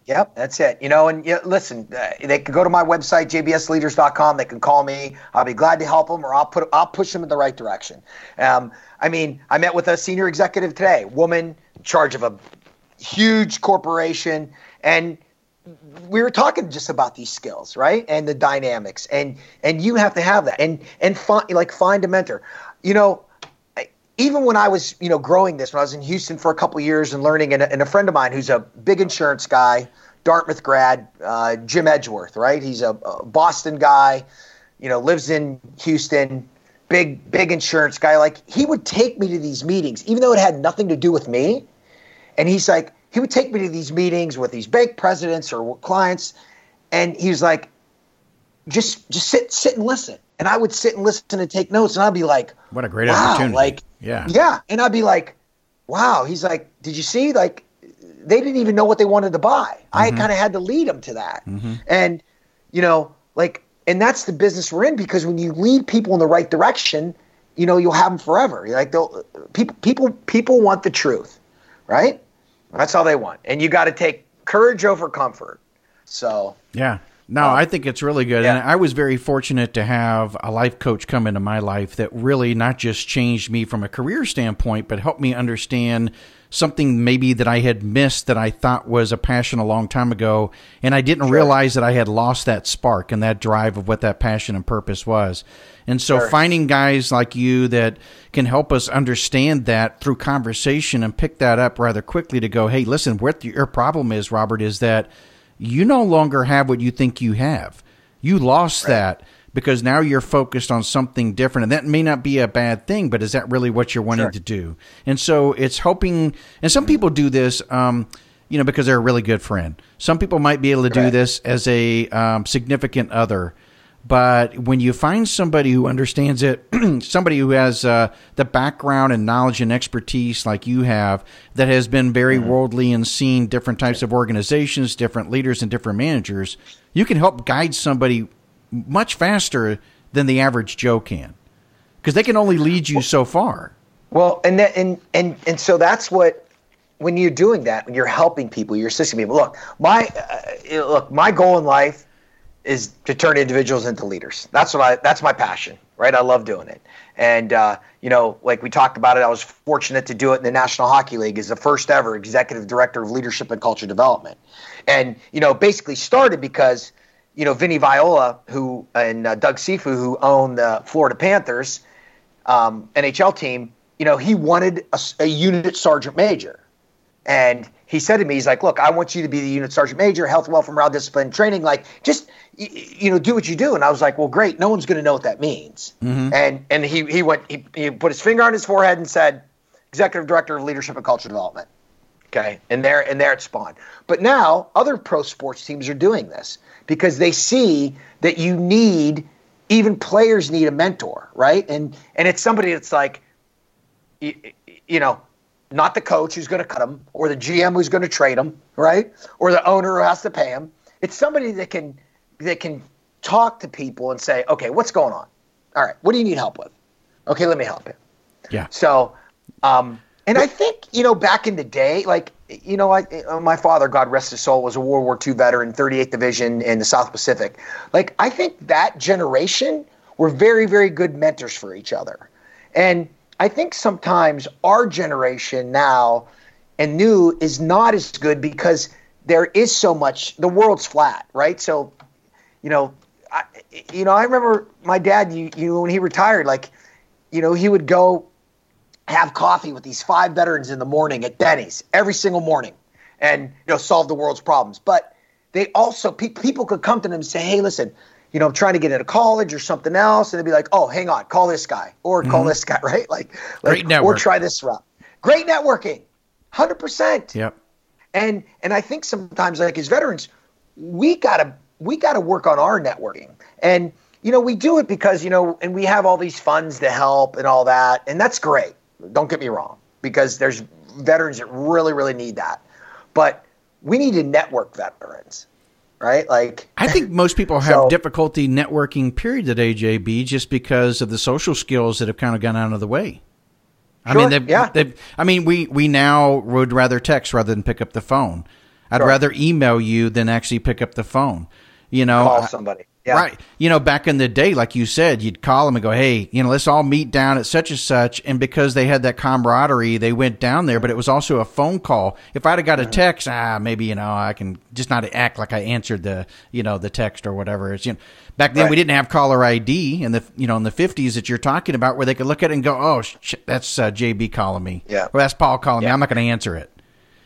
Speaker 2: Yep, that's it. You know, and you listen, uh, they can go to my website jbsleaders.com. They can call me. I'll be glad to help them, or I'll put I'll push them in the right direction. Um, I mean, I met with a senior executive today, woman in charge of a huge corporation, and we were talking just about these skills, right? And the dynamics, and and you have to have that, and and find like find a mentor. You know, even when I was you know growing this, when I was in Houston for a couple years and learning, and a, and a, friend of mine who's a big insurance guy, Dartmouth grad, uh, Jim Edgeworth, right? He's a, a Boston guy, you know, lives in Houston, big big insurance guy. Like he would take me to these meetings, even though it had nothing to do with me, and he's like he would take me to these meetings with these bank presidents or clients, and he was like, just just sit sit and listen. And I would sit and listen and take notes, and I'd be like,
Speaker 1: "What a great wow, opportunity!"
Speaker 2: Like, yeah, yeah. And I'd be like, "Wow." He's like, "Did you see? Like, they didn't even know what they wanted to buy. Mm-hmm. I kind of had to lead them to that." Mm-hmm. And you know, like, and that's the business we're in because when you lead people in the right direction, you know, you'll have them forever. Like, they'll people people people want the truth, right? That's all they want. And you got to take courage over comfort. So,
Speaker 1: yeah. No, uh, I think it's really good. Yeah. And I was very fortunate to have a life coach come into my life that really not just changed me from a career standpoint, but helped me understand something maybe that I had missed that I thought was a passion a long time ago. And I didn't sure. realize that I had lost that spark and that drive of what that passion and purpose was. And so sure. finding guys like you that can help us understand that through conversation and pick that up rather quickly to go, hey, listen, what your problem is, Robert, is that you no longer have what you think you have. You lost right. that because now you're focused on something different. And that may not be a bad thing, but is that really what you're wanting sure. to do? And so it's hoping, and some people do this, um, you know, because they're a really good friend. Some people might be able to do this as a um, significant other but when you find somebody who understands it, [CLEARS THROAT] somebody who has uh, the background and knowledge and expertise like you have, that has been very mm-hmm. worldly and seen different types of organizations, different leaders, and different managers, you can help guide somebody much faster than the average Joe can, because they can only lead you so far.
Speaker 2: Well, and that, and and and so that's what when you're doing that, when you're helping people, you're assisting people. Look, my uh, look, my goal in life is to turn individuals into leaders. That's what I. That's my passion, right? I love doing it. And uh, you know, like we talked about it, I was fortunate to do it in the National Hockey League as the first ever executive director of leadership and culture development. And you know, basically started because you know Vinny Viola, who and uh, Doug Cifu, who own the Florida Panthers um, NHL team, you know, he wanted a, a unit sergeant major, and he said to me, he's like, look, I want you to be the unit sergeant major, health, welfare, morale, discipline, training. Like, just you know, do what you do. And I was like, well, great. No one's going to know what that means. Mm-hmm. And and he he went he, he put his finger on his forehead and said, executive director of leadership and culture development. Okay, and there and there it spawned. But now other pro sports teams are doing this because they see that you need even players need a mentor, right? And and it's somebody that's like, you, you know, not the coach who's going to cut him or the GM who's going to trade him, right? Or the owner who has to pay him. It's somebody that can that can talk to people and say, okay, what's going on? All right, what do you need help with? Okay, let me help you.
Speaker 1: Yeah.
Speaker 2: So, um, and I think you know back in the day, like you know, I, uh, my father, God rest his soul, was a World War II veteran, 38th Division in the South Pacific. Like I think that generation were very, very good mentors for each other, and I think sometimes our generation now and new is not as good because there is so much. The world's flat, right? So, you know, I, you know, I remember my dad. You, you when he retired, like, you know, he would go have coffee with these five veterans in the morning at Denny's every single morning, and you know, solve the world's problems. But they also pe- people could come to them and say, "Hey, listen, you know, I'm trying to get into college or something else," and they'd be like, "Oh, hang on, call this guy or call
Speaker 1: Mhm.
Speaker 2: this guy, [LAUGHS] right? Like,
Speaker 1: Great
Speaker 2: like
Speaker 1: network.
Speaker 2: or try this route. Great networking, hundred percent.
Speaker 1: Yep.
Speaker 2: And and I think sometimes, like as veterans, we gotta we gotta work on our networking, and you know, we do it because you know, and we have all these funds to help and all that, and that's great. Don't get me wrong, because there's veterans that really, really need that, but we need to network veterans, right? Like,
Speaker 1: I think most people have [LAUGHS]
Speaker 2: So-
Speaker 1: difficulty networking, period, today, JB, just because of the social skills that have kind of gone out of the way. I
Speaker 2: Sure,
Speaker 1: mean, they've,
Speaker 2: yeah.
Speaker 1: they've, I mean, we, we now would rather text rather than pick up the phone. I'd
Speaker 2: Sure.
Speaker 1: rather email you than actually pick up the phone. You know,
Speaker 2: call somebody. Yeah.
Speaker 1: Right. You know, back in the day, like you said, you'd call them and go, hey, you know, let's all meet down at such and such. And because they had that camaraderie, they went down there, but it was also a phone call. If I'd have got a text, ah, maybe, you know, I can just not act like I answered the, you know, the text or whatever. It's, you know, back then we didn't have caller ID in the, you know, in the 50s that you're talking about where they could look at it and go, oh, sh- that's uh, JB calling me.
Speaker 2: Yeah.
Speaker 1: Or that's Paul calling me. I'm not going to answer it.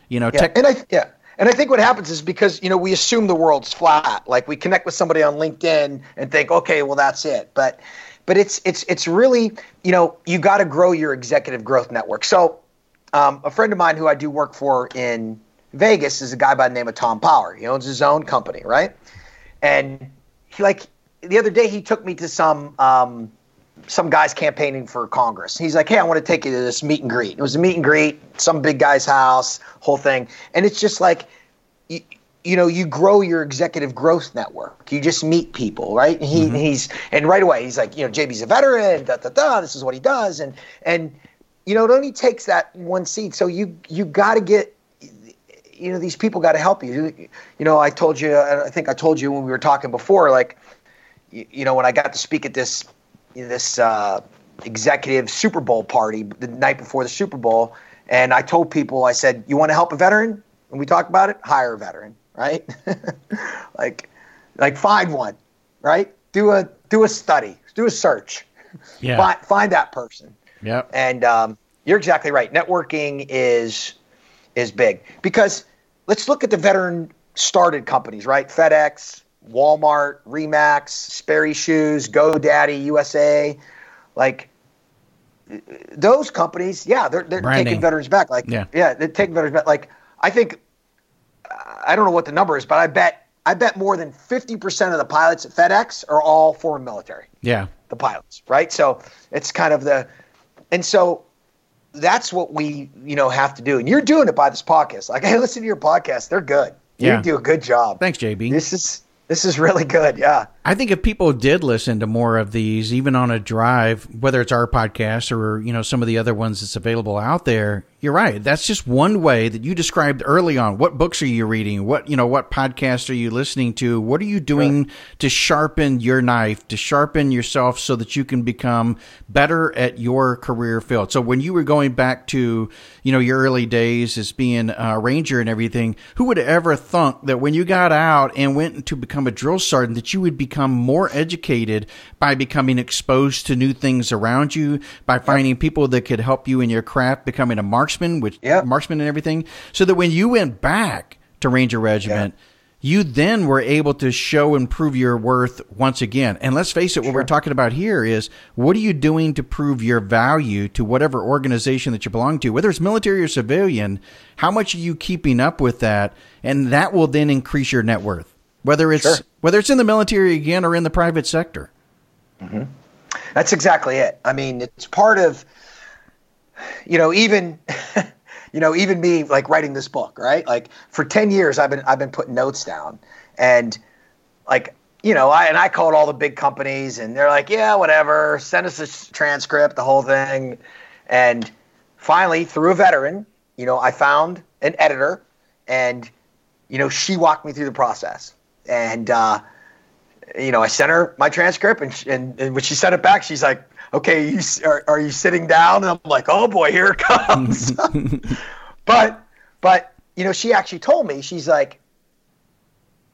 Speaker 1: You know,
Speaker 2: Yeah,
Speaker 1: tech,
Speaker 2: and I yeah, and I think what happens is because you know we assume the world's flat. Like we connect with somebody on LinkedIn and think, okay, well that's it. But but it's it's it's really you know you got to grow your executive growth network. So um, a friend of mine who I do work for in Vegas is a guy by the name of Tom Power. He owns his own company, right? And he like the other day he took me to some. Um, some guys campaigning for Congress. He's like, "Hey, I want to take you to this meet and greet." It was a meet and greet, some big guy's house, whole thing, and it's just like, you, you know, you grow your executive growth network. You just meet people, right? And he mm-hmm. he's and right away he's like, you know, JB's a veteran, da da da. This is what he does, and and you know, it only takes that one seat. So you you got to get you know these people got to help you. You know, I told you, I think I told you when we were talking before, like, you, you know, when I got to speak at this this uh, executive Super Bowl party the night before the Super Bowl, and I told people, I said, "You want to help a veteran?" And we talked about it. Hire a veteran, right? [LAUGHS] like, like find one, right? Do a do a study, do a search,
Speaker 1: yeah.
Speaker 2: find find that person.
Speaker 1: Yeah.
Speaker 2: And um, you're exactly right. Networking is is big because let's look at the veteran started companies, right? FedEx, Walmart, Remax, Sperry Shoes, GoDaddy, USA, like those companies. Yeah, they're they're
Speaker 1: Branding.
Speaker 2: taking veterans back. Like
Speaker 1: Yeah.
Speaker 2: yeah, they're taking veterans back. Like I think I don't know what the number is, but I bet I bet more than fifty percent of the pilots at FedEx are all foreign military
Speaker 1: Yeah.
Speaker 2: the pilots, right? So it's kind of the, and so that's what we, you know, have to do. And you're doing it by this podcast. Like [LAUGHS] hey, listen to your podcast; they're good.
Speaker 1: Yeah.
Speaker 2: You do a good job.
Speaker 1: Thanks, JB.
Speaker 2: This is this is really good. Yeah.
Speaker 1: I think if people did listen to more of these, even on a drive, whether it's our podcast or you know some of the other ones that's available out there, you're right. That's just one way that you described early on. What books are you reading? What you know? What podcasts are you listening to? What are you doing to sharpen your knife, to sharpen yourself, so that you can become better at your career field? So when you were going back to you know your early days as being a ranger and everything, who would ever thunk that when you got out and went to become a drill sergeant that you would become more educated by becoming exposed to new things around you, by finding people that could help you in your craft, becoming a marksman, which
Speaker 2: Yep.
Speaker 1: marksman and everything, so that when you went back to Ranger Regiment. You then were able to show and prove your worth once again. And let's face it, what we're talking about here is what are you doing to prove your value to whatever organization that you belong to, whether it's military or civilian? How much are you keeping up with that? And that will then increase your net worth, whether it's
Speaker 2: Sure.
Speaker 1: whether it's in the military again or in the private sector. Mm-hmm.
Speaker 2: That's exactly it. I mean, it's part of, you know, even, [LAUGHS] you know, even me like writing this book, right? Like for ten years, I've been I've been putting notes down, and like you know, I and I called all the big companies, and they're like, yeah, whatever, send us a transcript, the whole thing, and finally, through a veteran, you know, I found an editor, and you know, she walked me through the process, and. uh you know, I sent her my transcript, and, sh- and, and when she sent it back, she's like, "Okay, you, are, are you sitting down?" And I'm like, "Oh boy, here it comes." [LAUGHS] but, but you know, she actually told me, she's like,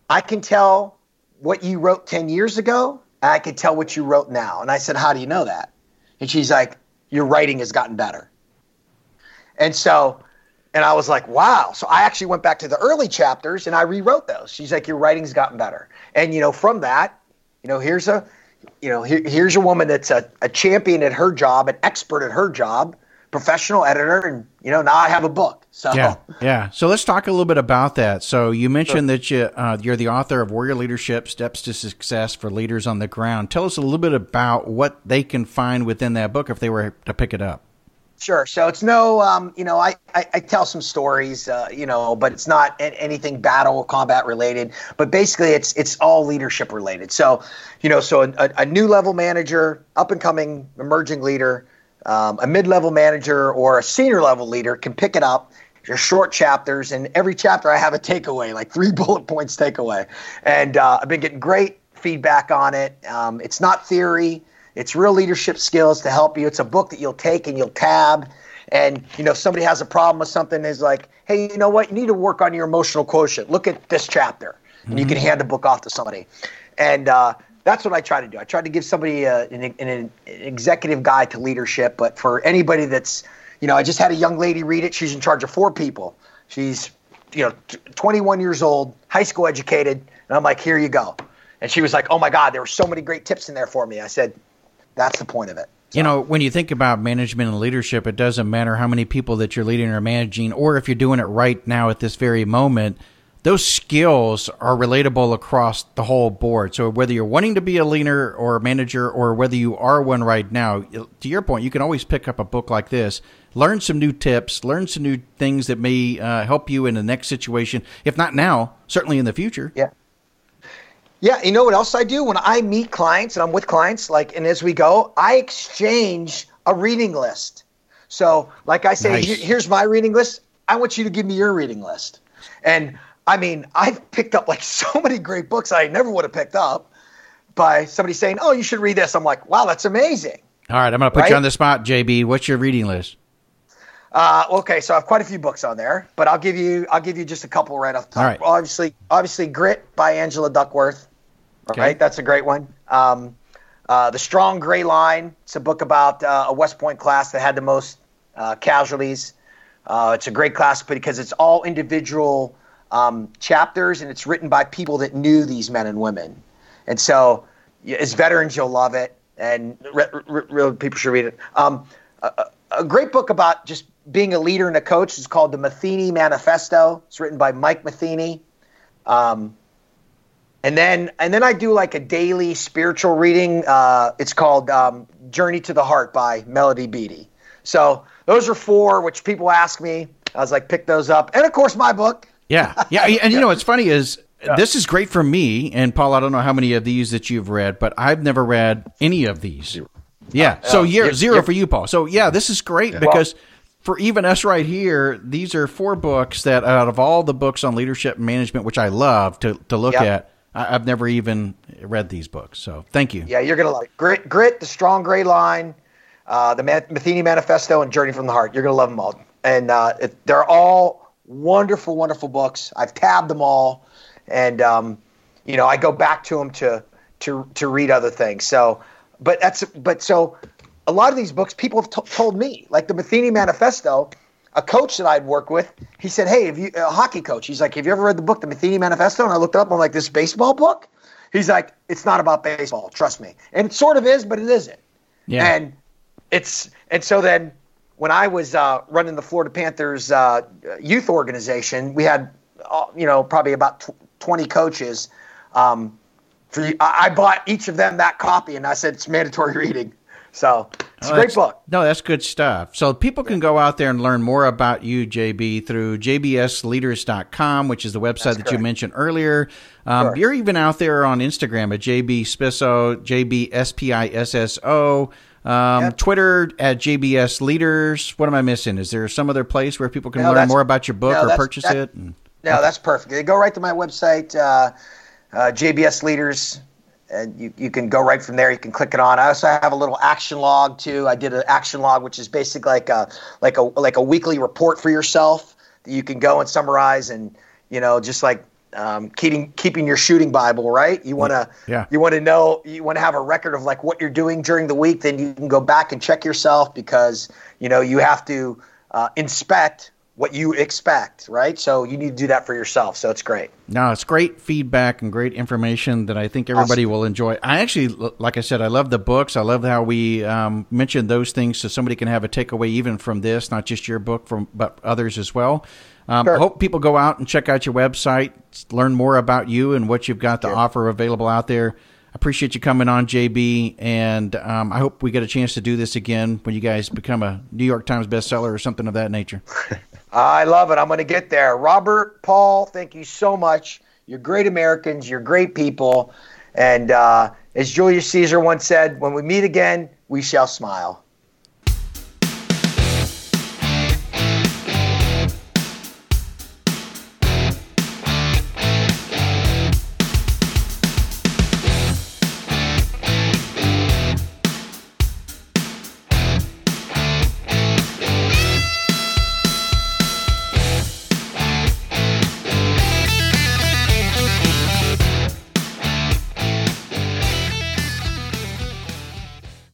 Speaker 2: "I can tell what you wrote ten years ago. And I can tell what you wrote now." And I said, "How do you know that?" And she's like, "Your writing has gotten better." And so, And I was like, wow. So I actually went back to the early chapters and I rewrote those. She's like, your writing's gotten better. And, you know, from that, you know, here's a, you know, here, here's a woman that's a, a champion at her job, an expert at her job, professional editor. And, you know, now I have a book. So,
Speaker 1: yeah. Yeah. So let's talk a little bit about that. So you mentioned sure. that you, uh, you're the author of Warrior Leadership Steps to Success for Leaders on the Ground. Tell us a little bit about what they can find within that book if they were to pick it up.
Speaker 2: Sure. So it's no, um, you know, I, I, I, tell some stories, uh, you know, but it's not anything battle or combat related. But basically, it's it's all leadership related. So, you know, so a, a new level manager, up and coming emerging leader, um, a mid level manager, or a senior level leader can pick it up. There's short chapters, and every chapter I have a takeaway, like three [LAUGHS] bullet points takeaway. And uh, I've been getting great feedback on it. Um, it's not theory. It's real leadership skills to help you. It's a book that you'll take and you'll tab. And you know, somebody has a problem with something is like, hey, you know what? You need to work on your emotional quotient. Look at this chapter, and mm-hmm. you can hand the book off to somebody. And uh, that's what I try to do. I try to give somebody a, an, an, an executive guide to leadership. But for anybody that's, you know, I just had a young lady read it. She's in charge of four people. She's, you know, 21 years old, high school educated, and I'm like, here you go. And she was like, oh my God, there were so many great tips in there for me. I said, that's the point of it.
Speaker 1: So. You know, when you think about management and leadership, it doesn't matter how many people that you're leading or managing, or if you're doing it right now at this very moment. Those skills are relatable across the whole board. So whether you're wanting to be a leader or a manager, or whether you are one right now, to your point, you can always pick up a book like this, learn some new tips, learn some new things that may uh, help you in the next situation. If not now, certainly in the future.
Speaker 2: Yeah. Yeah, you know what else I do when I meet clients and I'm with clients, like, and as we go, I exchange a reading list. So, like I say, nice. here's my reading list. I want you to give me your reading list. And I mean, I've picked up like [LAUGHS] so many great books I never would have picked up by somebody saying, "Oh, you should read this." I'm like, "Wow, that's amazing."
Speaker 1: All right, I'm going to put right? you on the spot, JB. What's your reading list?
Speaker 2: Uh, okay, so I have quite a few books on there, but I'll give you I'll give you just a couple right off the top.
Speaker 1: Right.
Speaker 2: Obviously, obviously, Grit by Angela Duckworth. Okay. Right, that's a great one. Um, uh, the Strong Gray Line. It's a book about uh, a West Point class that had the most uh, casualties. Uh, it's a great class because it's all individual um, chapters and it's written by people that knew these men and women. And so, as veterans, you'll love it, and real people should read it. Um, a, a, great book about just being a leader and a coach is called the Matheny Manifesto. It's written by Mike Matheny. Um, and then and then I do like a daily spiritual reading. Uh, it's called um, Journey to the Heart by Melody Beattie. So those are four, which people ask me. I was like, pick those up, and of course my book.
Speaker 1: Yeah, yeah, and you [LAUGHS] know what's funny is yeah. this is great for me and Paul. I don't know how many of these that you've read, but I've never read any of these. Zero. Yeah, uh, so year, zero for you, Paul. So yeah, this is great yeah. because. Well, for even us right here, these are four books that out of all the books on leadership and management, which I love to, to look at, I, have never even read these books, so thank you.
Speaker 2: Yeah, you're gonna love it. Grit, Grit, The Strong Gray Line, uh, the Matheny Manifesto, and Journey from the Heart. You're gonna love them all, and uh, it, they're all wonderful, wonderful books. I've tabbed them all, and um, you know I go back to them to to to read other things. So, but that's but so a lot of these books people have t- told me, like the Matheny Manifesto a coach that I'd work with, he said, "Hey, have you a hockey coach?" He's like, "Have you ever read the book, The Matheny Manifesto?" And I looked up. I'm like, "This baseball book?" He's like, "It's not about baseball. Trust me." And it sort of is, but it isn't. Yeah. And it's and so then when I was uh, running the Florida Panthers uh, youth organization, we had uh, you know probably about tw- 20 coaches. Um, for I bought each of them that copy, and I said it's mandatory reading. So it's oh, a great book.
Speaker 1: No, that's good stuff. So people can go out there and learn more about you, JB, through jbsleaders.com, which is the website that's that correct. you mentioned earlier. Um, sure. You're even out there on Instagram at JB Spisso, JB S P I S S O. Um, yep. Twitter at JBS Leaders. What am I missing? Is there some other place where people can no, learn more about your book no, or purchase that, it?
Speaker 2: no, that's perfect. They go right to my website, uh, uh, JBS Leaders and you, you can go right from there. You can click it on. I also have a little action log too. I did an action log, which is basically like a like a like a weekly report for yourself that you can go and summarize and you know just like um, keeping keeping your shooting bible right. You want to yeah. you want to know you want to have a record of like what you're doing during the week. Then you can go back and check yourself because you know you have to uh, inspect what you expect, right? So you need to do that for yourself. So it's great.
Speaker 1: No, it's great feedback and great information that I think everybody awesome. will enjoy. I actually, like I said, I love the books. I love how we um, mentioned those things so somebody can have a takeaway even from this, not just your book, from but others as well. Um, sure. I hope people go out and check out your website, learn more about you and what you've got to sure. offer available out there. Appreciate you coming on, JB, and um, I hope we get a chance to do this again when you guys become a New York Times bestseller or something of that nature. [LAUGHS]
Speaker 2: I love it. I'm going to get there. Robert, Paul, thank you so much. You're great Americans. You're great people. And uh, as Julius Caesar once said, when we meet again, we shall smile.